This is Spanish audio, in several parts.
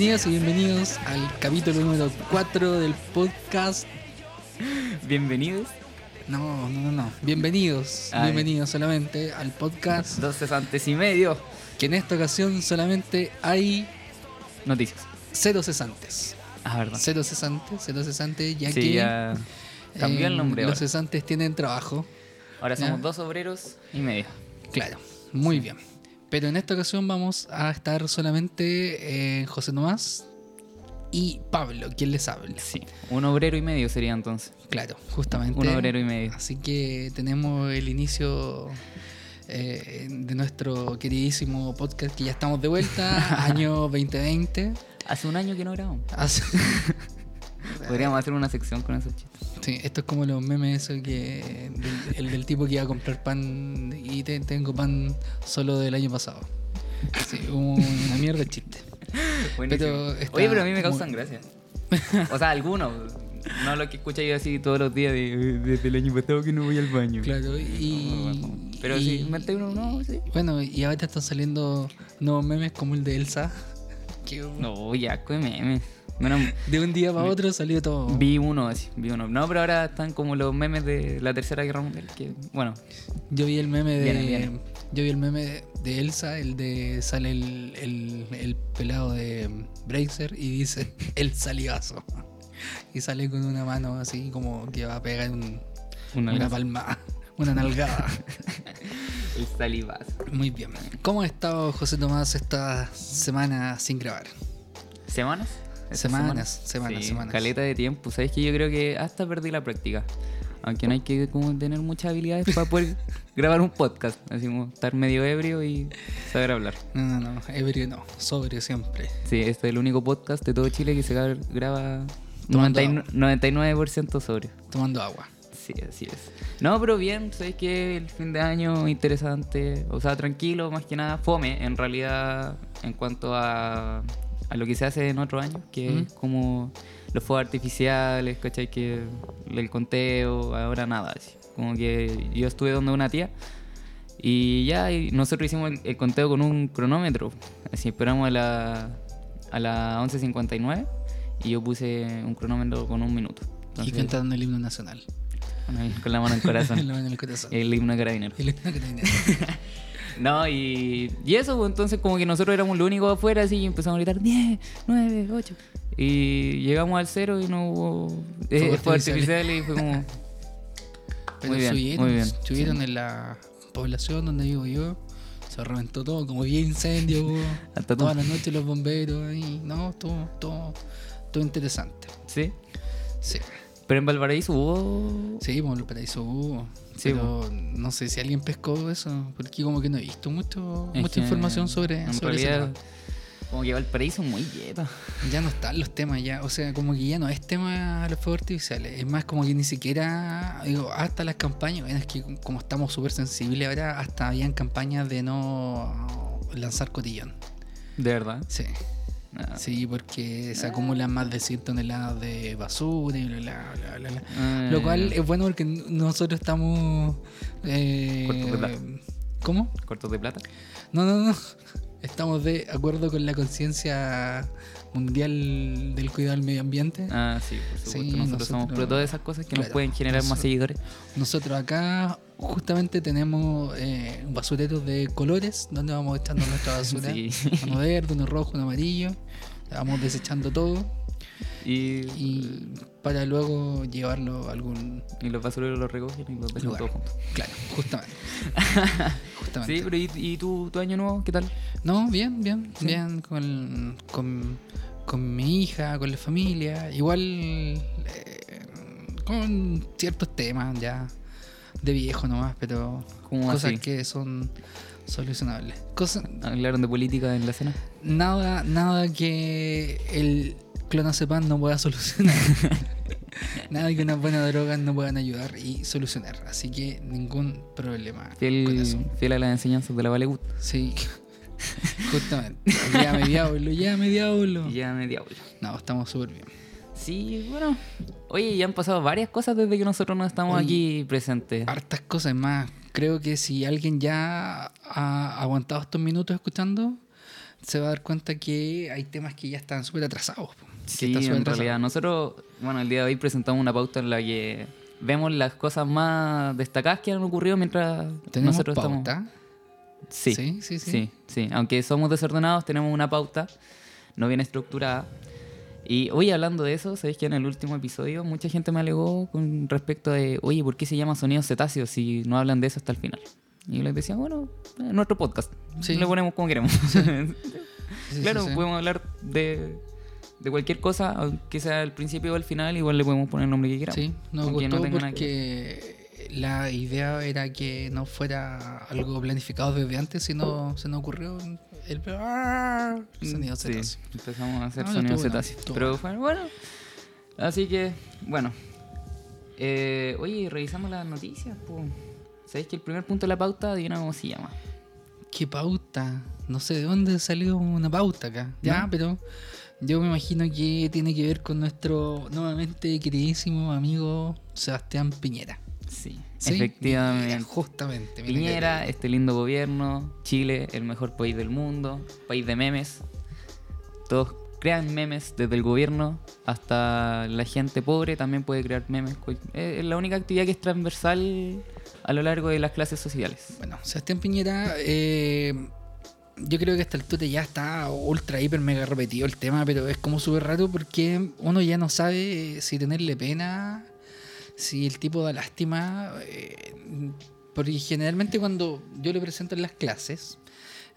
Bienvenidas y bienvenidos al capítulo número 4 del podcast. Bienvenidos. No, no, no, no. Bienvenidos, bienvenidos solamente al podcast. Dos cesantes y medio. Que en esta ocasión solamente hay Noticias. cero cesantes. Ah, verdad. Cero cesantes, cero cesantes, ya sí, que ya cambió el nombre los ahora. cesantes tienen trabajo. Ahora somos ya. dos obreros y medio. Claro, muy bien. Pero en esta ocasión vamos a estar solamente eh, José Tomás y Pablo, quien les habla. Sí. Un obrero y medio sería entonces. Claro, justamente. Un obrero y medio. Así que tenemos el inicio eh, de nuestro queridísimo podcast que ya estamos de vuelta, año 2020. Hace un año que no grabamos. Hace- Podríamos hacer una sección con esos chistes. Sí, esto es como los memes esos que del, el del tipo que iba a comprar pan y te- tengo pan solo del año pasado. Sí, una mierda el chiste. Pero está Oye, pero a mí me causan muy- gracia. O sea, algunos. No lo que escucho yo así todos los días de, desde el año pasado que no voy al baño. Claro, y. Pero y- si mete uno, no, sí. Bueno, y ahora están saliendo nuevos memes como el de Elsa. Que No, ya, qué meme. Bueno, de un día para otro salió todo. vi uno así, vi uno. No, pero ahora están como los memes de la Tercera Guerra Mundial. Que, bueno, Yo vi el meme de. Viene, viene. Yo vi el meme de, Elsa, el de sale el, el, el pelado de Bracer y dice el salivazo. Y sale con una mano así como que va a pegar un- una, una palma, una nalgada. El salivazo. Muy bien. ¿Cómo ha estado José Tomás esta semana sin grabar? ¿Semanas? ¿Estas Semanas, semanas, Sí, semanas. Caleta de tiempo. Sabes que yo creo que hasta perdí la práctica. Aunque no hay que como tener muchas habilidades para poder grabar un podcast. Así como estar medio ebrio y saber hablar. No, no, no, ebrio no, sobrio siempre. Sí, este es el único podcast de todo Chile que se gra- graba Tomando 99%, 99% sobrio. Tomando agua. Sí, así es. No, pero bien, sabes que el fin de año interesante, o sea, tranquilo, más que nada, fome en realidad en cuanto a, a lo que se hace en otros años, que ¿Mm? es como los fuegos artificiales, ¿cachai? Que el conteo, ahora nada, así. Como que yo estuve donde una tía y ya y nosotros hicimos el, el conteo con un cronómetro, así esperamos a la, a la 11.59 y yo puse un cronómetro con un minuto. y Entonces, cantando el himno nacional. con la mano en el la corazón. mano en el corazón. el himno de carabinero. El himno que tiene. No, y, y eso, pues, entonces como que nosotros éramos los únicos afuera, así, y empezamos a gritar 10, 9, 8. Y llegamos al cero y no hubo eh, artificiales. artificiales y fue como... Pero Muy bien, subieron, muy bien, subieron sí. en la población donde vivo yo. Se reventó todo, como había incendio, Hasta todas las noches los bomberos ahí. No, todo, todo, todo interesante. ¿Sí? Sí, Pero en Valparaíso hubo... sí, por el paraíso hubo. Sí, pero no sé si alguien pescó eso, porque como que no he visto mucho, Es mucha información sobre, En sobre realidad, tema. como que Valparaíso muy lleno. Ya no están los temas ya, o sea, como que ya no es tema los fuegos artificiales, es más como que ni siquiera, digo, hasta las campañas, bueno, es que como estamos súper sensibles ahora, hasta habían campañas de no lanzar cotillón. ¿De verdad? Sí, Ah. sí, porque se acumulan más de 100 toneladas de basura y bla, bla, bla, bla, bla. Ah, Lo cual es bueno porque nosotros estamos... eh, Cortos de plata. ¿Cómo? ¿Cortos de plata? No, no, no. Estamos de acuerdo con la conciencia mundial del cuidado del medio ambiente. Ah, sí, por supuesto. Sí, nosotros, nosotros- somos pro todas esas cosas que nos pueden generar más seguidores. Nosotros acá justamente tenemos eh, basureros de colores donde vamos echando nuestra basura. Sí. Uno verde, uno rojo, uno amarillo. Vamos desechando todo Y, y para luego llevarlo a algún y los basureros los recogen y los dejan todos juntos. Claro, justamente. justamente. Sí, pero ¿y, y tu, tu año nuevo qué tal? No, bien, bien, Sí. bien con, con, con mi hija, con la familia, igual eh, con ciertos temas ya de viejo nomás, pero ¿Cómo cosas así? que son solucionables. Cosas, ¿Hablaron de política en la cena? nada, nada que el clonazepam no pueda solucionar. nada que unas buenas drogas no puedan ayudar y solucionar. Así que ningún problema con eso. Fiel, fiel a las enseñanzas de la Valegut. Sí, justamente. Llame diablo, llame diablo. Y ya me diablo. No, estamos súper bien. Sí, bueno. Oye, ya han pasado varias cosas desde que nosotros no estamos Oye, aquí presentes. Hartas cosas más. Creo que si alguien ya ha aguantado estos minutos escuchando, se va a dar cuenta que hay temas que ya están súper atrasados. Sí, en atrasado. realidad. Nosotros, bueno, el día de hoy presentamos una pauta en la que vemos las cosas más destacadas que han ocurrido mientras Tenemos nosotros pauta. estamos. Sí, Sí, sí, sí. sí, sí. Aunque somos desordenados, tenemos una pauta no bien estructurada. Y hoy hablando de eso, sabéis que en el último episodio mucha gente me alegó con respecto de, oye, ¿por qué se llama sonidos cetáceos si no hablan de eso hasta el final? Y yo les decía, bueno, es nuestro podcast. Sí. Le ponemos como queremos. Sí, sí, claro, podemos hablar de, de cualquier cosa, aunque sea el principio o el final, igual le podemos poner el nombre que queramos. Sí, nos gustó no tenga nada que porque la idea era que no fuera algo planificado desde antes, sino se nos ocurrió el ¡ah! sonido Sí, cetáceo. empezamos a hacer No, cetáceos. estuvo Pero fue bueno. Así que, bueno. Eh, oye, revisando las noticias. ¿sabéis que el primer punto de la pauta, adivina cómo se llama? ¿Qué pauta? No sé de dónde salió una pauta acá. Ya, ¿No? pero yo me imagino que tiene que ver con nuestro nuevamente queridísimo amigo Sebastián Piñera. Sí, ¿Sí? efectivamente. Justamente. Piñera, este lindo gobierno, Chile, el mejor país del mundo, país de memes. Todos crean memes, desde el gobierno hasta la gente pobre también puede crear memes. Cual- Es la única actividad que es transversal a lo largo de las clases sociales. Bueno, Sebastián Piñera, eh, yo creo que a esta altura ya está ultra, hiper, mega repetido el tema, pero es como súper raro porque uno ya no sabe si tenerle pena, si el tipo da lástima, eh, porque generalmente cuando yo le presento en las clases,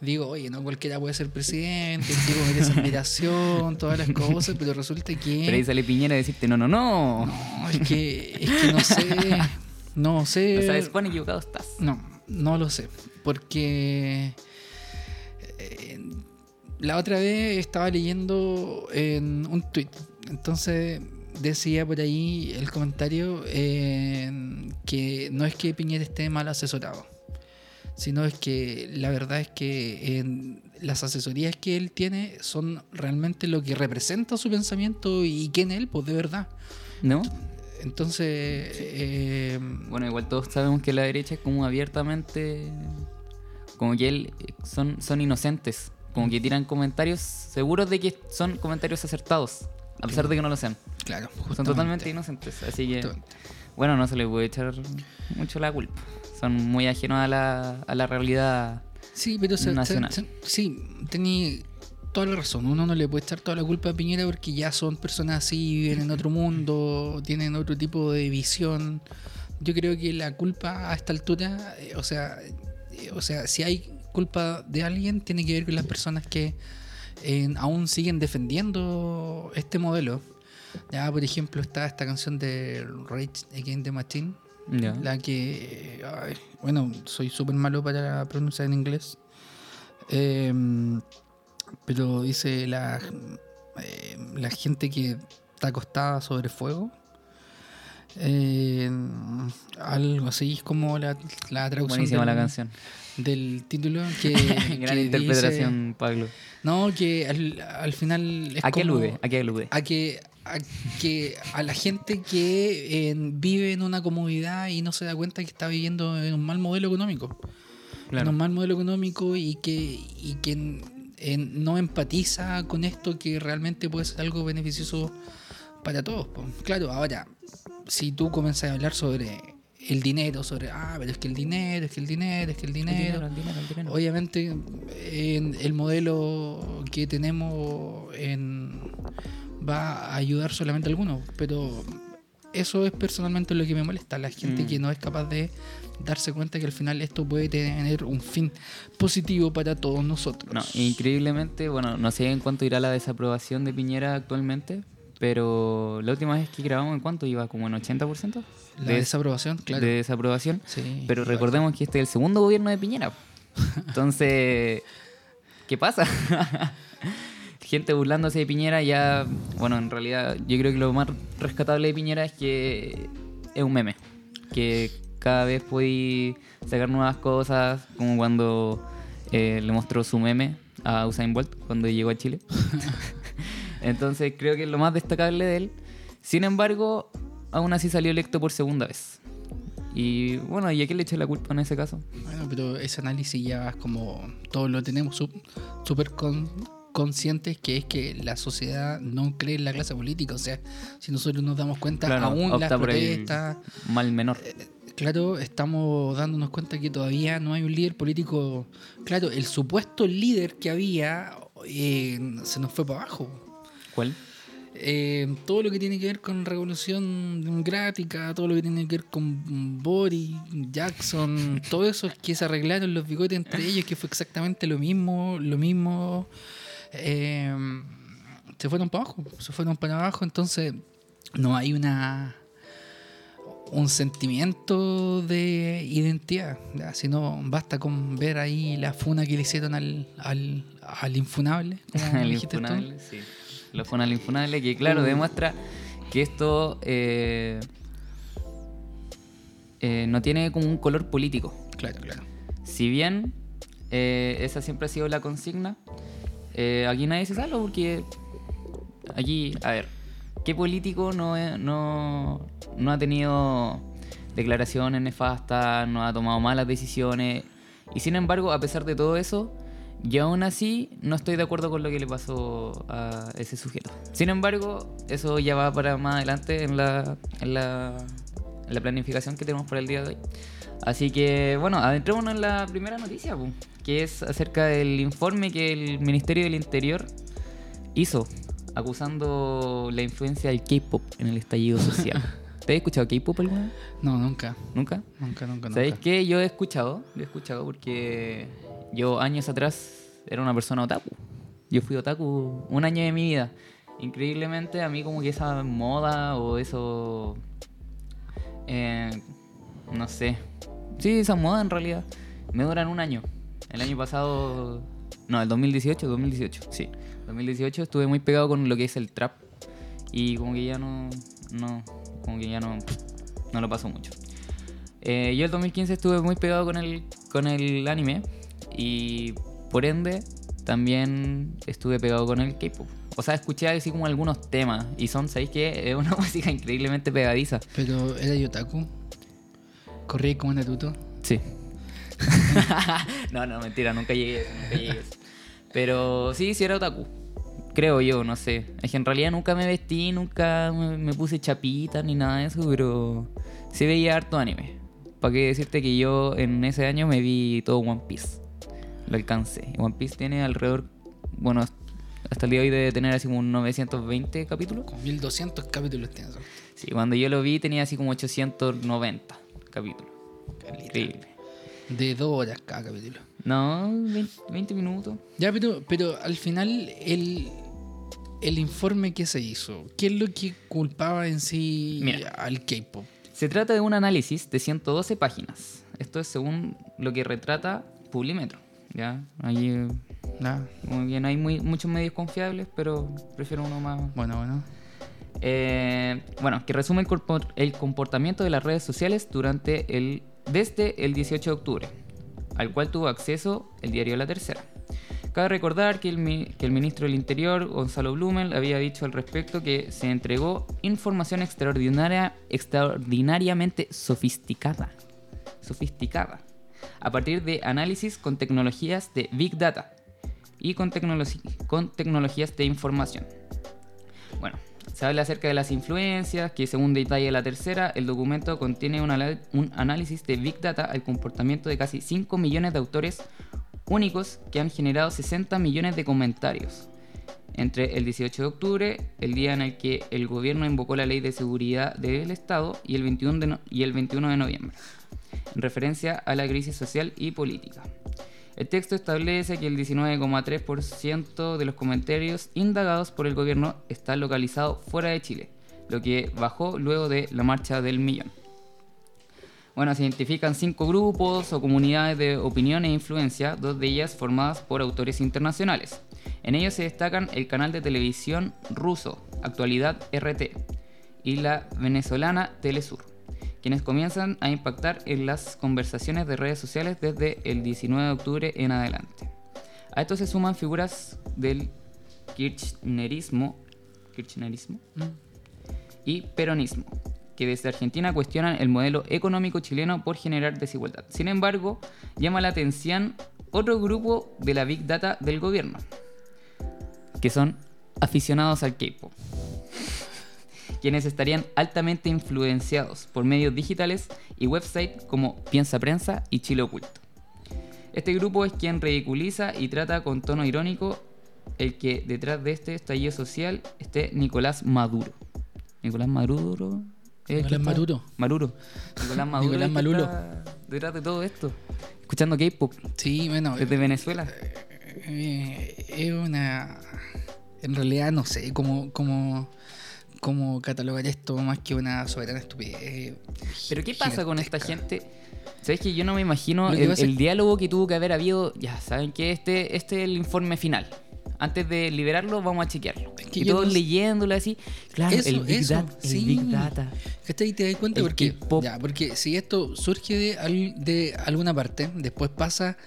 digo, oye, no cualquiera puede ser presidente, el tipo merece admiración, todas las cosas, pero resulta que... Pero ahí sale Piñera a decirte, no, no, no. No, es que, es que no sé, no sé... No sabes cuán equivocado estás. No, no lo sé. Porque eh, la otra vez estaba leyendo en un tweet. Entonces decía por ahí el comentario eh, que no es que Piñera esté mal asesorado, sino es que la verdad es que las asesorías que él tiene son realmente lo que representa su pensamiento y quién él, pues de verdad. ¿No? Entonces, eh, Bueno, igual todos sabemos que la derecha es como abiertamente. Como que él son, son inocentes. Como que tiran comentarios seguros de que son comentarios acertados. A pesar de que no lo sean. claro, Son totalmente inocentes. Así que, Justamente. bueno, no se les puede echar mucho la culpa. Son muy ajenos a la, a la realidad. Sí, pero se, nacional. se- se- sí, tenía toda la razón. Uno no le puede echar toda la culpa a Piñera porque ya son personas así, viven en otro mundo, tienen otro tipo de visión. Yo creo que la culpa a esta altura, eh, o sea, eh, o sea, si hay culpa de alguien, tiene que ver con las personas que eh, aún siguen defendiendo este modelo. Ya, por ejemplo, está esta canción de Rage Against the Machine, la que, ay, bueno, soy súper malo para pronunciar en inglés. Em, pero dice la, eh, la gente que está acostada sobre fuego. Em, algo así es como la, la traducción Buenísima del, la canción. del título. Que, Gran que interpretación, Pablo. dice- no, que al, al final es ¿A qué como- alude? ¿A qué alude? a que a que a la gente que eh, vive en una comunidad y no se da cuenta que está viviendo en un mal modelo económico en un mal modelo económico y que y que eh, no empatiza con esto que realmente puede ser algo beneficioso para todos claro ahora si tú comienzas a hablar sobre el dinero sobre ah pero es que el dinero es que el dinero es que el El dinero dinero, el dinero, el dinero. Obviamente, en el modelo que tenemos en- va a ayudar solamente a algunos, pero eso es personalmente lo que me molesta, la gente Mm. que no es capaz de darse cuenta que al final esto puede tener un fin positivo para todos nosotros. No, increíblemente, bueno, no sé en cuánto irá la desaprobación de Piñera actualmente, pero la última vez que grabamos, ¿en cuánto iba? ¿Como en 80%? la de, desaprobación, claro. de desaprobación. Sí, Pero recordemos que este es el segundo gobierno de Piñera. Entonces, ¿qué pasa? Gente burlándose de Piñera ya, bueno, en realidad yo creo que lo más rescatable de Piñera es que es un meme. Que cada vez puede sacar nuevas cosas, como cuando eh, le mostró su meme a Usain Bolt cuando llegó a Chile. Entonces creo que es lo más destacable de él. Sin embargo, aún así salió electo por segunda vez. Y bueno, ¿y a quién le eché la culpa en ese caso? Bueno, pero ese análisis ya es como todos lo tenemos súper con- conscientes que es que la sociedad no cree en la clase política. O sea, si nosotros nos damos cuenta, Claro, aún las protestas, mal menor. claro, estamos dándonos cuenta que todavía no hay un líder político. Claro, el supuesto líder que había eh, se nos fue para abajo. ¿Cuál? Eh, todo lo que tiene que ver con revolución democrática, todo lo que tiene que ver con Boris, Jackson, todo eso es que se arreglaron los bigotes entre ellos, que fue exactamente lo mismo, lo mismo. eh, se fueron para abajo, se fueron para abajo, entonces no hay una un sentimiento de identidad, sino basta con ver ahí la funa que le hicieron al, al, al infunable, como el dijiste tú. infunable, sí. Lo fue al infunable, que claro, Uh. demuestra que esto eh, eh, no tiene como un color político. Claro, claro. Si bien eh, esa siempre ha sido la consigna, aquí nadie se salva porque aquí, a ver, ¿qué político no, no, no ha tenido declaraciones nefastas, no ha tomado malas decisiones? Y sin embargo, a pesar de todo eso, yo aún así no estoy de acuerdo con lo que le pasó a ese sujeto. Sin embargo, eso ya va para más adelante en la, en la, en la planificación que tenemos para el día de hoy. Así que, bueno, adentrémonos en la primera noticia, que es acerca del informe que el Ministerio del Interior hizo, acusando la influencia del K-pop en el estallido social. ¿Te has escuchado K-pop alguna vez? No, nunca. ¿Nunca? Nunca, nunca, ¿Sabéis nunca. qué? Yo he escuchado, yo he escuchado porque yo años atrás era una persona otaku. Yo fui otaku un año de mi vida. Increíblemente a mí como que esa moda o eso... eh, no sé. Sí, esa moda en realidad me duran un año. El año pasado... No, el 2018, 2018, sí. 2018 estuve muy pegado con lo que es el trap. Y como que ya no... No, como que ya no... No lo paso mucho. Eh, yo el 2015 estuve muy pegado con el, con el anime y por ende también estuve pegado con el K-pop. O sea, escuché así como algunos temas y son, ¿sabéis qué? Es una música increíblemente pegadiza. Pero era Yotaku. Corrí como Naruto. Sí. no, no, mentira, nunca llegué nunca llegué. Pero sí, sí era otaku. Creo yo, no sé. Es que en realidad nunca me vestí, nunca me, me puse chapita ni nada de eso, pero sí veía harto anime. ¿Para qué decirte que yo en ese año me vi todo One Piece? Lo alcancé. One Piece tiene alrededor, bueno, hasta el día de hoy debe tener así como un 920 capítulos. Con 1200 capítulos tiene eso. Sí, cuando yo lo vi tenía así como 890 capítulos. Increíble. De dos horas cada capítulo. No, 20, 20 minutos. Ya, pero, pero al final el, el informe que se hizo, ¿qué es lo que culpaba en sí Mira. al K-pop? Se trata de un análisis de 112 páginas. Esto es según lo que retrata Publimetro. ¿Ya? Allí eh, Nada. muy bien, hay muy, muchos medios confiables, pero prefiero uno más. Bueno, bueno. Eh, bueno, que resume el, comportamiento de las redes sociales durante el, desde el 18 de octubre, al cual tuvo acceso el diario La Tercera. Cabe recordar que el, que el ministro del Interior, Gonzalo Blumel, había dicho al respecto que se entregó información extraordinaria, extraordinariamente sofisticada, sofisticada, a partir de análisis con tecnologías de Big Data y con, tecnologías de información. Bueno, se habla acerca de las influencias, que según detalla la tercera, el documento contiene un, análisis de Big Data al comportamiento de casi 5 millones de autores únicos que han generado 60 millones de comentarios. Entre el 18 de octubre, el día en el que el gobierno invocó la ley de seguridad del Estado, y el 21 de, no- y el 21 de noviembre, en referencia a la crisis social y política. El texto establece que el 19,3% de los comentarios indagados por el gobierno está localizado fuera de Chile, lo que bajó luego de la marcha del millón. Bueno, se identifican cinco grupos o comunidades de opinión e influencia, dos de ellas formadas por autores internacionales. En ellos se destacan el canal de televisión ruso, Actualidad RT, y la venezolana Telesur, quienes comienzan a impactar en las conversaciones de redes sociales desde el 19 de octubre en adelante. A esto se suman figuras del kirchnerismo, kirchnerismo Mm. y peronismo, que desde Argentina cuestionan el modelo económico chileno por generar desigualdad. Sin embargo, llama la atención otro grupo de la Big Data del gobierno, que son aficionados al K-pop, quienes estarían altamente influenciados por medios digitales y websites como Piensa Prensa y Chile Oculto. Este grupo es quien ridiculiza y trata con tono irónico el que detrás de este estallido social esté Nicolás Maduro. Nicolás Maduro. es Nicolás Maduro. Maduro. Nicolás Maduro. Nicolás Malulo. está detrás de todo esto. Escuchando K-pop Sí, bueno, desde Venezuela. eh, es una... En realidad no sé cómo, cómo, cómo catalogar esto más que una soberana estupidez. Pero ¿qué pasa con esta gente? ¿Sabes que yo no me imagino el, el diálogo que tuvo que haber habido? Ya, saben que este, este es el informe final. Antes de liberarlo, vamos a chequearlo. Es que y todos no leyéndolo así. Claro, Eso, el Big eso, Data. El sí. Big Data. ¿Cachai? ¿Te das cuenta? El Porque, ya, porque si esto surge de, de alguna parte, después pasa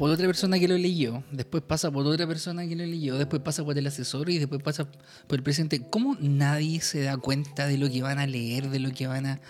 por otra persona que lo leyó, después pasa por otra persona que lo leyó, después pasa por el asesor y después pasa por el presidente. ¿Cómo nadie se da cuenta de lo que van a leer, de lo que van a...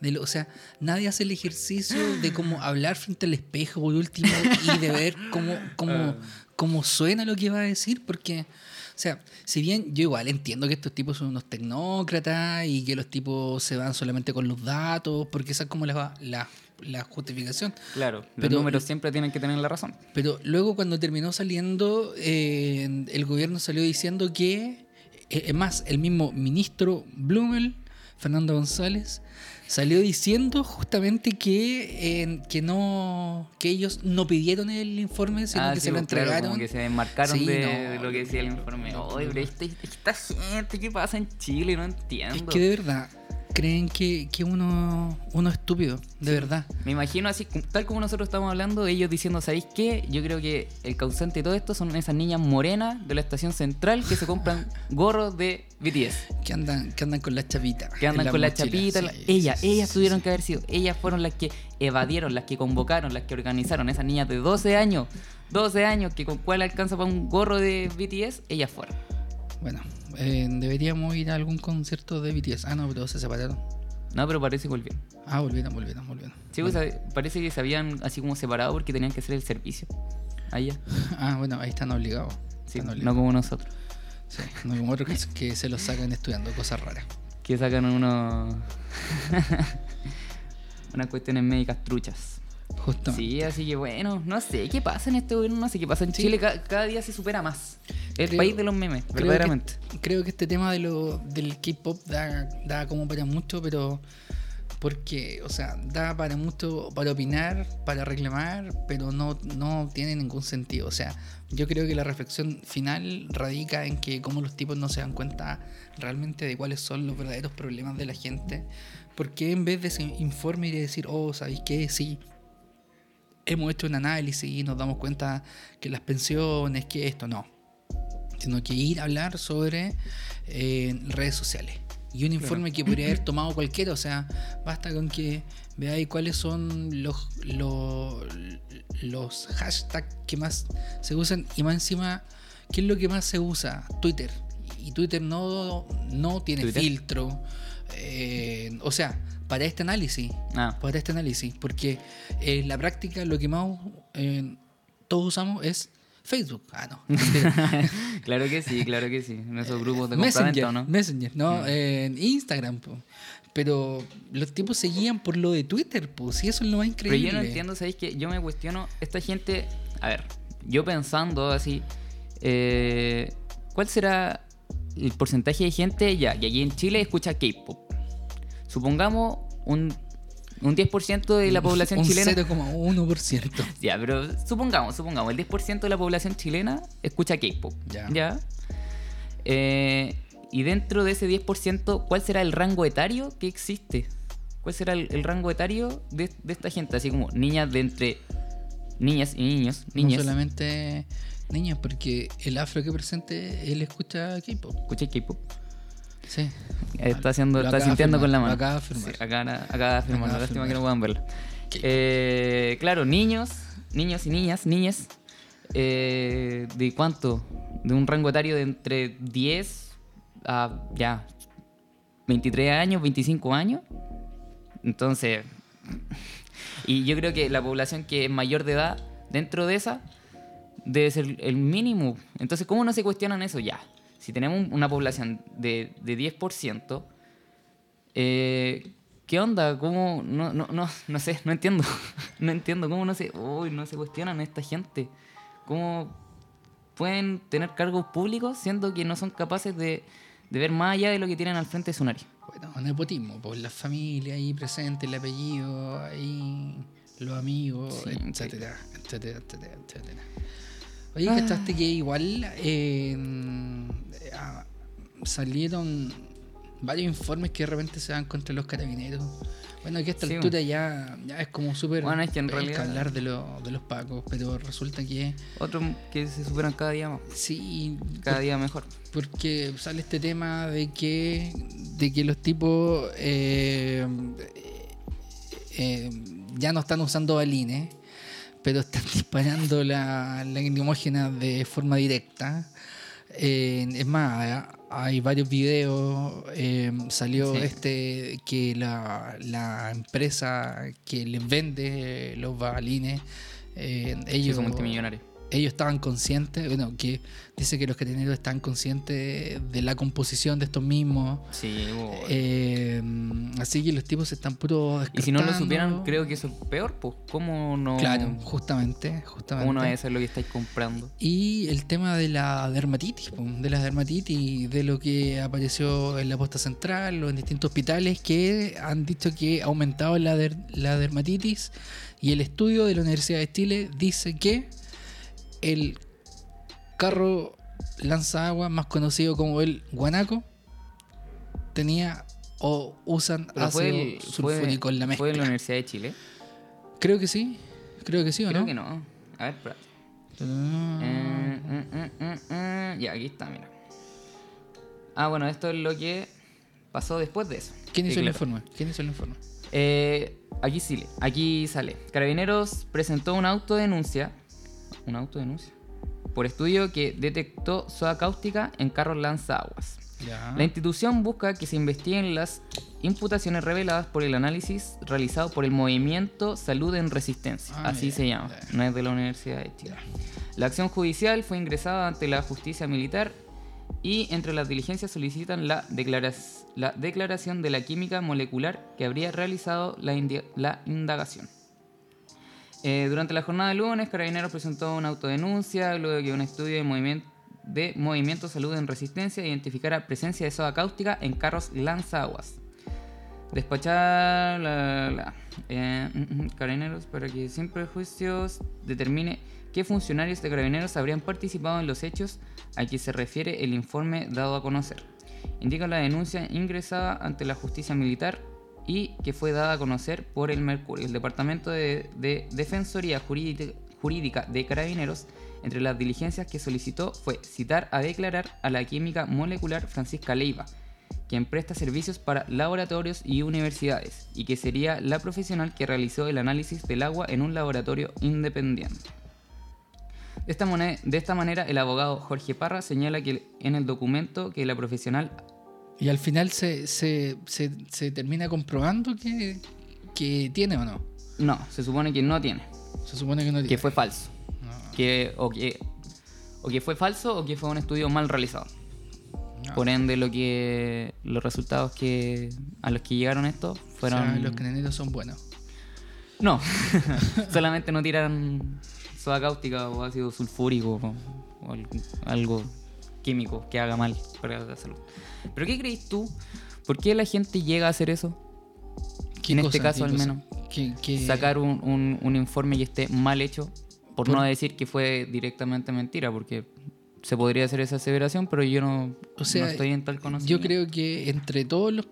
De lo, o sea, nadie hace el ejercicio de cómo hablar frente al espejo por último y de ver cómo, cómo, cómo suena lo que va a decir, porque... O sea, si bien yo igual entiendo que estos tipos son unos tecnócratas y que los tipos se van solamente con los datos, porque esa es como la, la, la justificación. Claro, los Pero- números siempre tienen que tener la razón. Pero luego cuando terminó saliendo, eh, el gobierno salió diciendo que, eh, es más, el mismo ministro Blumel, Fernando González, salió diciendo justamente que, eh, que no que ellos no pidieron el informe, sino Ah, que sí, se lo pues, claro, entregaron. como que se desmarcaron Sí, de, no, de lo que decía el informe. Oye, pero esta, esta gente, ¿qué pasa en Chile? No entiendo. Es que de verdad creen que, que uno, uno es estúpido, de verdad. Me imagino así, tal como nosotros estamos hablando, ellos diciendo, ¿sabéis qué? Yo creo que el causante de todo esto son esas niñas morenas de la estación central que se compran gorros de BTS. Que andan, que andan con la chapita. Que andan con la mochila. chapita. Sí, la- ellas, ellas sí, tuvieron que haber sido. Ellas fueron las que evadieron, las que convocaron, las que organizaron. Esas niñas de 12 años, 12 años, que con cuál alcanza para un gorro de BTS, ellas fueron. Bueno, eh, deberíamos ir a algún concierto de BTS. Ah, no, pero se separaron. No, pero parece que volvieron. Ah, volvieron, volvieron, volvieron. Sí, pues, parece que se habían así como separado porque tenían que hacer el servicio. Allá. Ah, bueno, ahí están obligados. Sí, Están no como nosotros. Sí, no como otros que, que se los sacan estudiando cosas raras. Que sacan unos. unas cuestiones médicas truchas. Sí, así que bueno, no sé qué pasa en este gobierno, no sé qué pasa en Sí. Chile, ca- cada, día se supera más. El Creo- país de los memes, Creo verdaderamente. que, creo que este tema de lo, del K-pop da, da como para mucho, pero porque, o sea, da para mucho, para opinar, para reclamar, pero no, no tiene ningún sentido. O sea, yo creo que la reflexión final radica en que como los tipos no se dan cuenta realmente de cuáles son los verdaderos problemas de la gente, porque en vez de ese informe y de decir, oh, ¿sabéis qué? Sí, hemos hecho un análisis y nos damos cuenta que las pensiones, que esto, no sino que ir a hablar sobre eh, redes sociales. Y un informe que podría haber tomado cualquiera, o sea, basta con que veáis cuáles son los, los, los hashtags que más se usan y más encima, ¿qué es lo que más se usa? Twitter. Y Twitter no, no tiene ¿Twitter? filtro. eh, o sea, para este análisis, Ah, para este análisis, porque en la práctica lo que más eh, todos usamos es Facebook. Ah, no. claro que sí, claro que sí. En esos grupos de Messenger, compraventa, ¿o ¿no? Messenger, no, en Instagram, po. pero los tipos seguían por lo de Twitter, pues, y eso es lo más Pero increíble. yo no entiendo, ¿sabéis que Yo me cuestiono, esta gente, a ver, yo pensando así, eh, ¿cuál será el porcentaje de gente ya que aquí en Chile escucha K-pop? Supongamos un, un 10% de la población Un chilena. 0,1%. Ya, pero supongamos, supongamos, el 10% de la población chilena escucha K-pop. Ya. Eh, y dentro de ese 10%, ¿cuál será el rango etario que existe? ¿Cuál será el, el rango etario de, de esta gente? Así como niñas de entre. Niñas y niños. No Niñas. solamente niños, porque el afro que presente, él escucha K-pop. ¿Escucha K-pop? Sí. Está haciendo, está sintiendo con la mano. acaba de. Sí, de afirmar. Acaba de Lástima que no puedan verlo. K-pop. Eh, claro, niños, niños y niñas, niñas. eh, ¿De cuánto? De un rango etario de entre 10 a ya 23 años, 25 años. Entonces, y yo creo que la población que es mayor de edad, dentro de esa, debe ser el mínimo. Entonces, ¿cómo no se cuestionan eso ya? Si tenemos una población de, de 10%, eh, ¿qué onda? ¿Cómo? No, no, no, no sé, no entiendo. no entiendo cómo no se, uy, no se cuestionan a esta gente. ¿Cómo pueden tener cargos públicos siendo que no son capaces de, de ver más allá de lo que tienen al frente de su nariz? Bueno, nepotismo, pues la familia ahí presente, el apellido, ahí los amigos, Sí, etcétera, etcétera, etcétera, etcétera. Oye, ¿cachaste que igual eh, ah, salieron varios informes que de repente se dan contra los carabineros? Bueno, que a esta Sí, altura ya, ya es como súper Bueno, es que en realidad- hablar de, lo- de los pacos, pero resulta que Otros que se superan cada día más, sí, cada día mejor. porque sale este tema de que de que los tipos eh, eh, ya no están usando balines pero están disparando la, la de forma directa Eh, es más hay varios videos eh, salió Sí. este que la, la empresa que les vende los balines eh, Ellos ellos son multimillonarios. Ellos estaban conscientes, bueno, que dice que los carabineros están conscientes de la composición de estos mismos. Sí. Eh, así que los tipos se están puro y si no lo supieran, creo que eso es peor, pues. ¿Cómo no? Claro, justamente, justamente. ¿Cómo no es lo que estáis comprando? Y el tema de la dermatitis, de la dermatitis, de lo que apareció en la posta central o en distintos hospitales que han dicho que ha aumentado la, der- la dermatitis y el estudio de la Universidad de Chile dice que el carro lanza agua más conocido como el guanaco tenía o usan Pero ácido fue, el- sulfúrico en la fue, mezcla. fue en la Universidad de Chile. Creo que sí, creo que sí o Creo no. que no. A ver, espera. Ah. Eh, mm, mm, mm. Ya, aquí está, mira. Ah, bueno, esto es lo que pasó después de eso. ¿Quién Sí, hizo el claro. informe? ¿Quién hizo el informe? Eh, aquí, sí, aquí sale. Carabineros presentó una autodenuncia. ¿Una autodenuncia? Por estudio que detectó soda cáustica en carros lanzaguas. Ya. La institución busca que se investiguen las imputaciones reveladas por el análisis realizado por el movimiento Salud en Resistencia. Ah, así se llama, ya. no es de la Universidad de Chile. La acción judicial fue ingresada ante la justicia militar y entre las diligencias solicitan la, la declaración de la química molecular que habría realizado la, la indagación. Eh, durante la jornada de lunes, Carabineros presentó una autodenuncia luego de que un estudio de movimiento, de movimiento Salud en Resistencia identificara presencia de soda cáustica en carros lanzaguas. Despachar la, la- eh, mm, mm, Carabineros para que sin prejuicios determine qué funcionarios de Carabineros habrían participado en los hechos a que se refiere el informe dado a conocer. Indica la denuncia ingresada ante la justicia militar y que fue dada a conocer por el Mercurio, el Departamento de, de Defensoría Jurídica, de Carabineros. Entre las diligencias que solicitó fue citar a declarar a la química molecular Francisca Leiva, quien presta servicios para laboratorios y universidades, y que sería la profesional que realizó el análisis del agua en un laboratorio independiente. De esta, de esta manera, el abogado Jorge Parra señala que en el documento que la profesional Y al final se, se, se, se termina comprobando que, que tiene o no. no, se supone que no tiene, Se supone que no tiene. que fue falso, No, que o que o que fue falso o que fue un estudio mal realizado. no. Por ende, lo que los resultados que a los que llegaron estos O fueron sea, los carabineros son buenos. No, solamente no tiran soda cáustica o ácido sulfúrico o, o al- algo químico que haga mal para la salud. ¿Pero qué crees tú? ¿Por qué la gente llega a hacer eso? ¿Qué En este caso al cosa? menos. Sacar un, un- un informe que esté mal hecho, por, Por- no decir que fue directamente mentira, porque se podría hacer esa aseveración, pero yo no, O sea, no estoy en tal conocimiento. Yo creo que entre todos los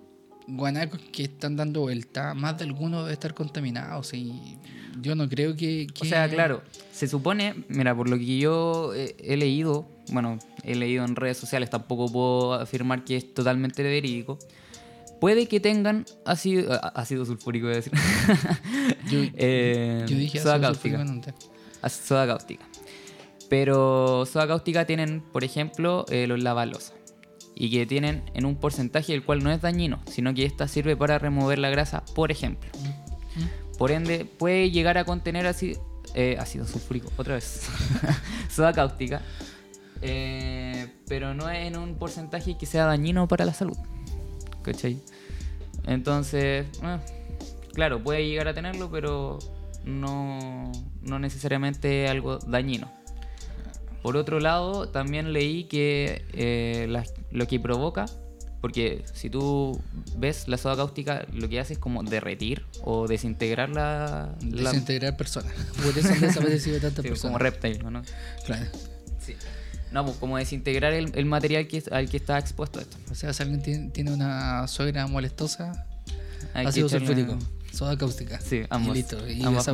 guanacos que están dando vuelta, más de alguno debe estar contaminado. Y yo no creo que, O sea, claro, se supone, mira, por lo que yo eh, he leído, bueno, he leído en redes sociales, tampoco puedo afirmar que es totalmente verídico. Puede que tengan ácido, ácido sulfúrico, voy a decir. Yo, Eh, yo dije soda cáustica. Ácido- Soda cáustica. Pero soda cáustica tienen, por ejemplo, eh, los lavalos. Y que tienen en un porcentaje el cual no es dañino, sino que esta sirve para remover la grasa, por ejemplo. Por ende, puede llegar a contener así, eh, ácido sulfúrico, otra vez, soda cáustica, eh, pero no es en un porcentaje que sea dañino para la salud. ¿Cachai? Entonces, eh, claro, puede llegar a tenerlo, pero no, no necesariamente algo dañino. Por otro lado, también leí que eh, lo que provoca, porque si tú ves la soda cáustica, lo que hace es como derretir o desintegrar la... la- Desintegrar personas. Por eso han desaparecido tantas sí, personas. como reptile, ¿no? Claro. Sí. No, pues como desintegrar el, el material que, al que está expuesto esto. O sea, si alguien tiene, una suegra molestosa, Hay ácido sulfúrico, soda cáustica. Sí, ambos. Y listo, y Ambas.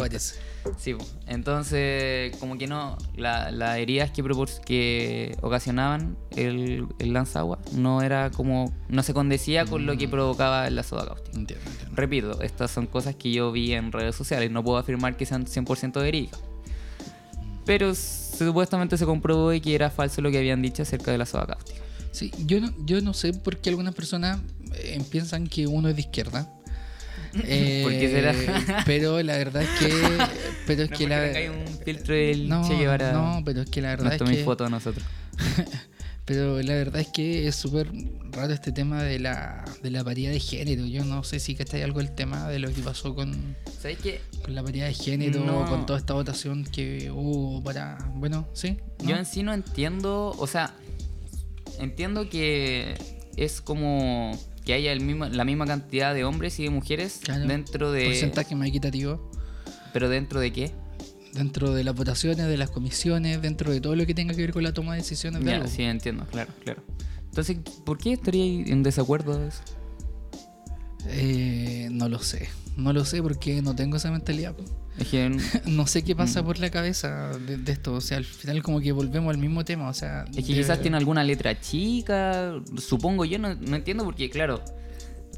Sí, entonces como que no, la- las heridas que, que ocasionaban el, el lanzagua no era como, no se condecía con Mm. lo que provocaba la soda cáustica. Entiendo, entiendo. Repito, estas son cosas que yo vi en redes sociales, no puedo afirmar que sean 100% verídicas. Pero supuestamente se comprobó que era falso lo que habían dicho acerca de la soda cáustica. Sí, yo no, yo no sé por qué algunas personas eh, piensan que uno es de izquierda. Eh, ¿Por qué será? pero la verdad es que. Pero es No, que la. tenga ahí un filtro del No, Che Guevara. no, pero es que la verdad nos es que. foto a nosotros. Pero la verdad es que es súper raro este tema de la, de la paridad de género. Yo no sé si cachai algo el tema de lo que pasó con, ¿Sabes qué? con la paridad de género, No. con toda esta votación que hubo para. Bueno, sí. ¿no? Yo en sí no entiendo, o sea, entiendo que es como que haya el mismo, la misma cantidad de hombres y de mujeres Claro, dentro de... Porcentaje más equitativo. Pero dentro de qué? Dentro de las votaciones, de las comisiones, dentro de todo lo que tenga que ver con la toma de decisiones de Ya, algo. sí, entiendo, claro, claro. Entonces, ¿por qué estaría en desacuerdo de eso? Eh, no lo sé. No lo sé porque no tengo esa mentalidad. Po. Es que No sé qué pasa Mm. por la cabeza de, de esto. O sea, al final como que volvemos al mismo tema. O sea, Es que de- quizás tiene alguna letra chica, supongo yo, no, no entiendo porque, claro,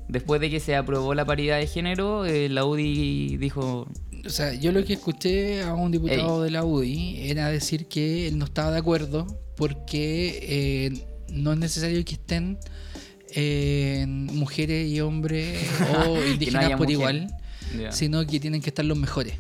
después de que se aprobó la paridad de género, eh, la UDI dijo, O sea, yo lo que escuché a un diputado de la UDI era decir que él no estaba de acuerdo porque eh, no es necesario que estén eh, mujeres y hombres o indígenas por igual, sino que tienen que estar los mejores.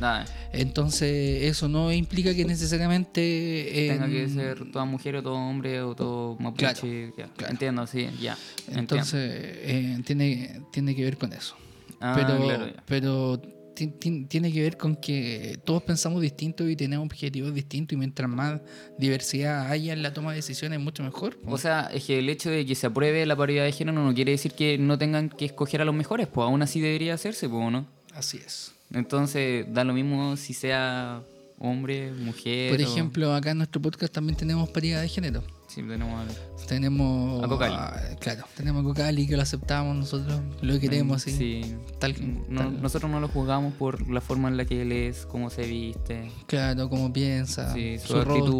nada, Entonces, eso no implica que necesariamente... tenga que ser toda mujer o todo hombre o todo mapuche, claro. entiendo, sí, ya, Entonces, eh, tiene, tiene que ver con eso. Ah, pero claro, pero tiene que ver con que todos pensamos distinto y tenemos objetivos distintos y mientras más diversidad haya en la toma de decisiones, mucho mejor. O sea, es que el hecho de que se apruebe la paridad de género no quiere decir que no tengan que escoger a los mejores, pues aún así debería hacerse, pues, ¿no? Así es. Entonces, da lo mismo si sea hombre, mujer. Por o- ejemplo, acá en nuestro podcast también tenemos paridad de género. Sí, tenemos al- Tenemos A Cocali. a- claro, tenemos a Cocali que lo aceptamos nosotros, lo queremos así. Mm, Sí. Tal, No- tal- nosotros no lo juzgamos por la forma en la que él es, cómo se viste. Claro, como piensa, Sí, su su, rostro. No,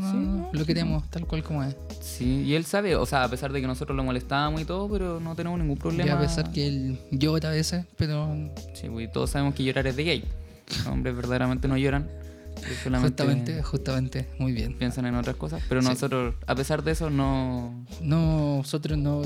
no, sí, no, no. lo queremos tal cual como es. Sí, y él sabe, o sea, a pesar de que nosotros lo molestábamos y todo, pero no tenemos ningún problema. Y a pesar que él llora a veces, pero Sí, pues, todos sabemos que llorar es de gay. Los hombres verdaderamente no lloran. Justamente, justamente, muy bien. piensan en otras cosas. Pero Sí. nosotros, a pesar de eso, no. No, nosotros no,